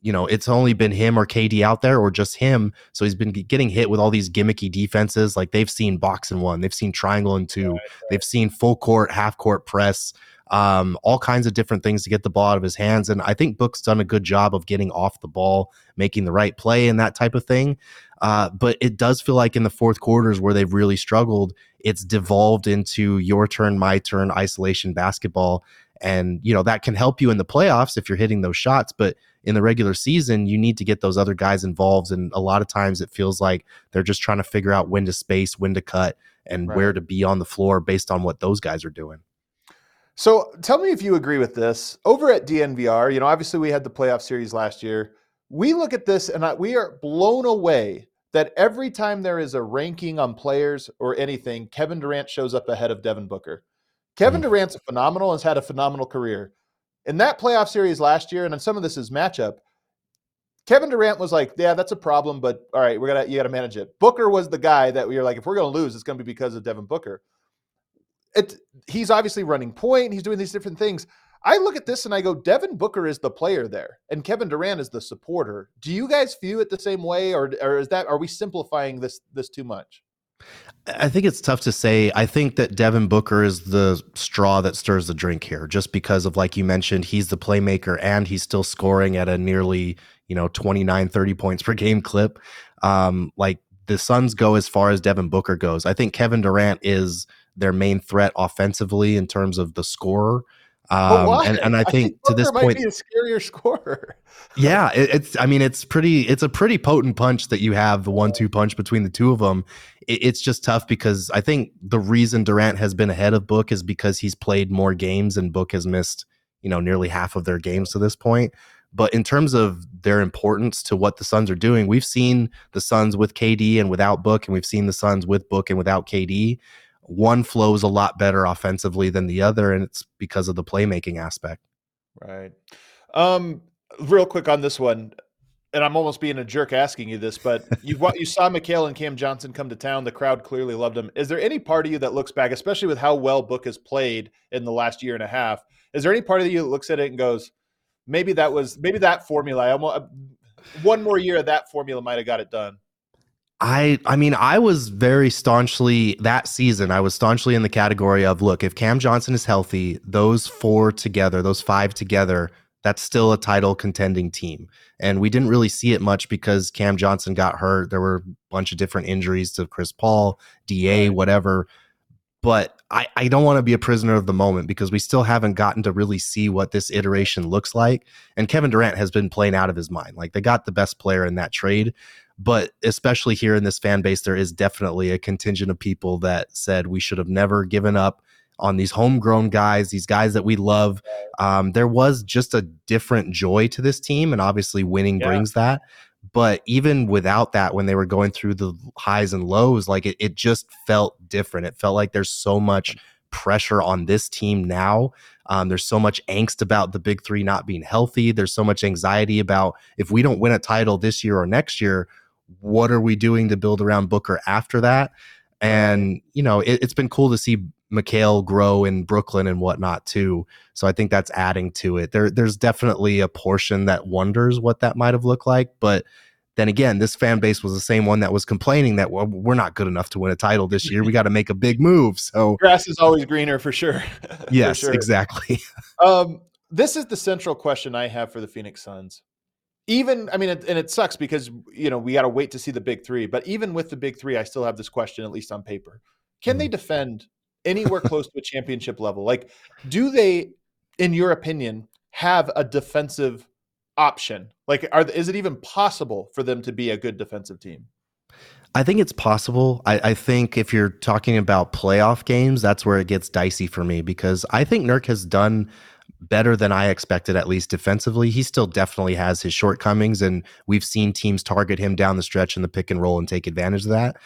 you know, it's only been him or KD out there or just him. So he's been getting hit with all these gimmicky defenses. Like they've seen box and one, they've seen triangle and two, right, right. they've seen full court, half court press, um, all kinds of different things to get the ball out of his hands. And I think Book's done a good job of getting off the ball, making the right play and that type of thing. Uh, but it does feel like in the fourth quarters where they've really struggled, it's devolved into your turn, my turn, isolation basketball. And, you know, that can help you in the playoffs if you're hitting those shots. But in the regular season, you need to get those other guys involved. And a lot of times it feels like they're just trying to figure out when to space, when to cut, and right. where to be on the floor based on what those guys are doing. So tell me if you agree with this. Over at DNVR, you know, obviously we had the playoff series last year. We look at this and we are blown away that every time there is a ranking on players or anything, Kevin Durant shows up ahead of Devin Booker. Kevin mm-hmm. Durant's phenomenal and has had a phenomenal career. In that playoff series last year, and in some of this is matchup, Kevin Durant was like, "Yeah, that's a problem, but all right, we're gonna you got to manage it." Booker was the guy that we were like, if we're gonna lose, it's gonna be because of Devin Booker. It, he's obviously running point. He's doing these different things. I look at this and I go, Devin Booker is the player there, and Kevin Durant is the supporter. Do you guys view it the same way, or or is that are we simplifying this this too much? I think it's tough to say. I think that Devin Booker is the straw that stirs the drink here, just because of like you mentioned, he's the playmaker and he's still scoring at a nearly, you know, 29, 30 points per game clip. Um, like the Suns go as far as Devin Booker goes. I think Kevin Durant is their main threat offensively in terms of the scorer. Um, and, and I think, I think to this point, be a scarier <laughs> scorer. yeah, it, it's. I mean, it's pretty. It's a pretty potent punch that you have the one-two punch between the two of them. It, it's just tough because I think the reason Durant has been ahead of Book is because he's played more games and Book has missed, you know, nearly half of their games to this point. But in terms of their importance to what the Suns are doing, we've seen the Suns with KD and without Book, and we've seen the Suns with Book and without KD one flows a lot better offensively than the other, and it's because of the playmaking aspect. Right. Um, real quick on this one, and I'm almost being a jerk asking you this, but you you saw Mikal and Cam Johnson come to town. The crowd clearly loved them. Is there any part of you that looks back, especially with how well Book has played in the last year and a half? Is there any part of you that looks at it and goes, maybe that was maybe that formula? I almost, one more year of that formula might have got it done. I I mean I was very staunchly that season I was staunchly in the category of look if Cam Johnson is healthy those four together those five together that's still a title contending team and we didn't really see it much because Cam Johnson got hurt there were a bunch of different injuries to Chris Paul DA whatever but I, I don't want to be a prisoner of the moment because we still haven't gotten to really see what this iteration looks like. And Kevin Durant has been playing out of his mind. Like they got the best player in that trade. But especially here in this fan base, there is definitely a contingent of people that said we should have never given up on these homegrown guys, these guys that we love. Um, there was just a different joy to this team, and obviously winning yeah. brings that. But even without that, when they were going through the highs and lows, like it, it just felt different. It felt like there's so much pressure on this team now. Um, there's so much angst about the big three not being healthy. There's so much anxiety about if we don't win a title this year or next year, what are we doing to build around Booker after that? And you know, it, has been cool to see Mikal grow in Brooklyn and whatnot too. So I think that's adding to it. There, there's definitely a portion that wonders what that might have looked like, but then again, this fan base was the same one that was complaining that well, we're not good enough to win a title this year. We <laughs> got to make a big move. So grass is always greener for sure. <laughs> yes, for sure. exactly. <laughs> um, this is the central question I have for the Phoenix Suns even I mean, and it sucks because you know we got to wait to see the big three. But even with the big three, I still have this question, at least on paper: Can mm. they defend anywhere close to a championship level? Like, do they, in your opinion, have a defensive option? Like, are is it even possible for them to be a good defensive team? I think it's possible. I, I, think if you're talking about playoff games, that's where it gets dicey for me because I think Nurk has done better than I expected, at least defensively. He still definitely has his shortcomings, and we've seen teams target him down the stretch in the pick and roll and take advantage of that.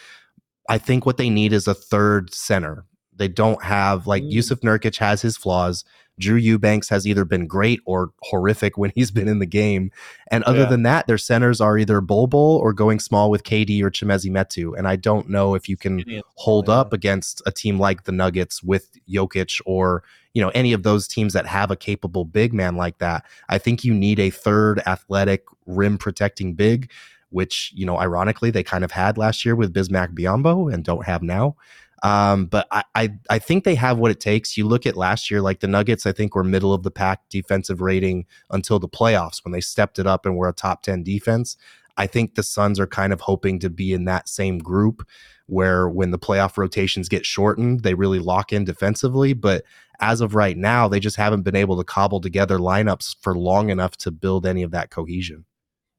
I think what they need is a third center. They don't have like mm. Jusuf Nurkic has his flaws. Drew Eubanks has either been great or horrific when <laughs> he's been in the game. And other yeah. than that, their centers are either Bol Bol or going small with KD or Chimezie Metu. And I don't know if you can hold up against a team like the Nuggets with Jokic or you know, any of those teams that have a capable big man like that. I think you need a third athletic rim protecting big, which, you know, ironically they kind of had last year with Bismack Biyombo and don't have now. Um, but I, I, I think they have what it takes. You look at last year, like the Nuggets, I think were middle of the pack defensive rating until the playoffs when they stepped it up and were a top 10 defense. I think the Suns are kind of hoping to be in that same group where when the playoff rotations get shortened, they really lock in defensively. But as of right now, they just haven't been able to cobble together lineups for long enough to build any of that cohesion.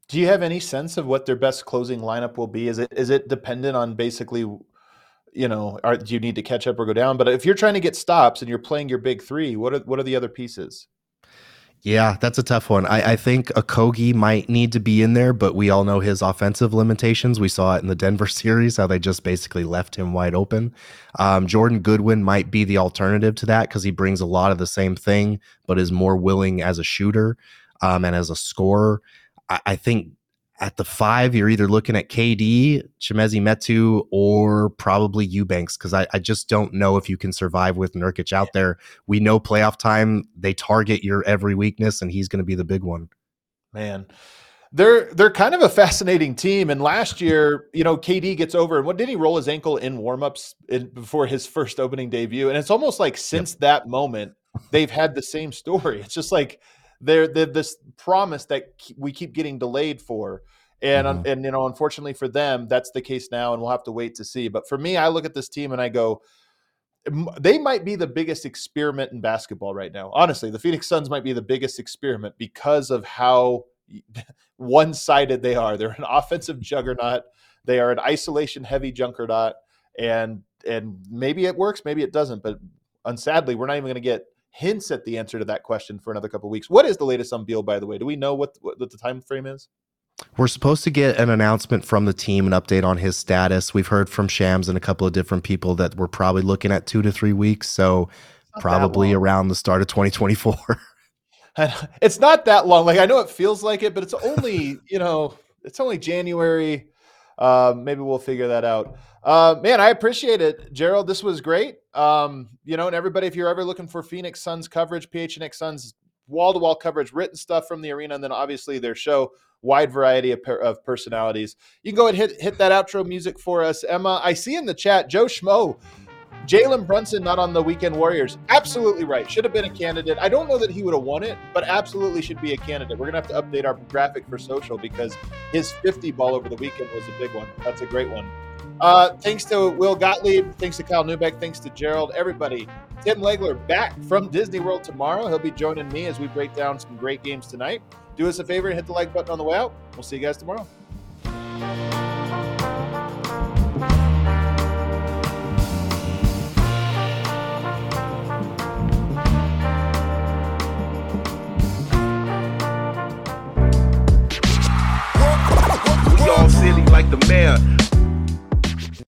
Do you have any sense of what their best closing lineup will be? Is it is it dependent on basically you know, are, do you need to catch up or go down? But if you're trying to get stops and you're playing your big three, what are what are the other pieces? Yeah, that's a tough one. I, I think Okogie might need to be in there, but we all know his offensive limitations. We saw it in the Denver <laughs> series, how they just basically left him wide open. Um, Jordan Goodwin might be the alternative to that because he brings a lot of the same thing, but is more willing as a shooter um, and as a scorer. I, I think at the five, you're either looking at KD, Chimezie Metu, or probably Eubanks, because I, I, just don't know if you can survive with Nurkic out there. We know playoff time, they target your every weakness, and he's going to be the big one. Man. They're they're kind of a fascinating team. And last year, you know, KD gets over and what did he roll his ankle in warmups in, before his first opening debut? And it's almost like since yep. that moment, they've had the same story. It's just like they're, they're this promise that we keep getting delayed for. And mm-hmm. and you know, unfortunately for them, that's the case now, and we'll have to wait to see. But for me, I look at this team and I go, they might be the biggest experiment in basketball right now. Honestly, the Phoenix Suns might be the biggest experiment because of how <laughs> one-sided they are. They're an <laughs> offensive juggernaut. They are an isolation heavy juggernaut, and and maybe it works, maybe it doesn't. But unsadly, we're not even going to get hints at the answer to that question for another couple weeks. What is the latest on Beal, by the way? Do we know what, what the time frame is? We're supposed to get an announcement from the team, an update on his status. We've heard from Shams and a couple of different people that we're probably looking at two to three weeks. So probably around the start of 2024. <laughs> it's not that long. Like I know it feels like it, but it's only, you know, it's only January. Uh, maybe we'll figure that out. Uh, man, I appreciate it, Gerald. This was great. Um, you know, and everybody, if you're ever looking for Phoenix Suns coverage, PHNX Suns wall to wall coverage, written stuff from the arena, and then obviously their show, wide variety of, of personalities. You can go and hit hit that outro music for us, Emma. I see in the chat, Joe Schmo. Jalen Brunson not on the Weekend Warriors. Absolutely right. Should have been a candidate. I don't know that he would have won it, but absolutely should be a candidate. We're going to have to update our graphic for social because his 50 ball over the weekend was a big one. That's a great one. Uh, thanks to Will Gottlieb. Thanks to Kyle Neubeck. Thanks to Gerald. Everybody. Tim Legler back from Disney World tomorrow. He'll be joining me as we break down some great games tonight. Do us a favor and hit the like button on the way out. We'll see you guys tomorrow. Y'all silly like the mayor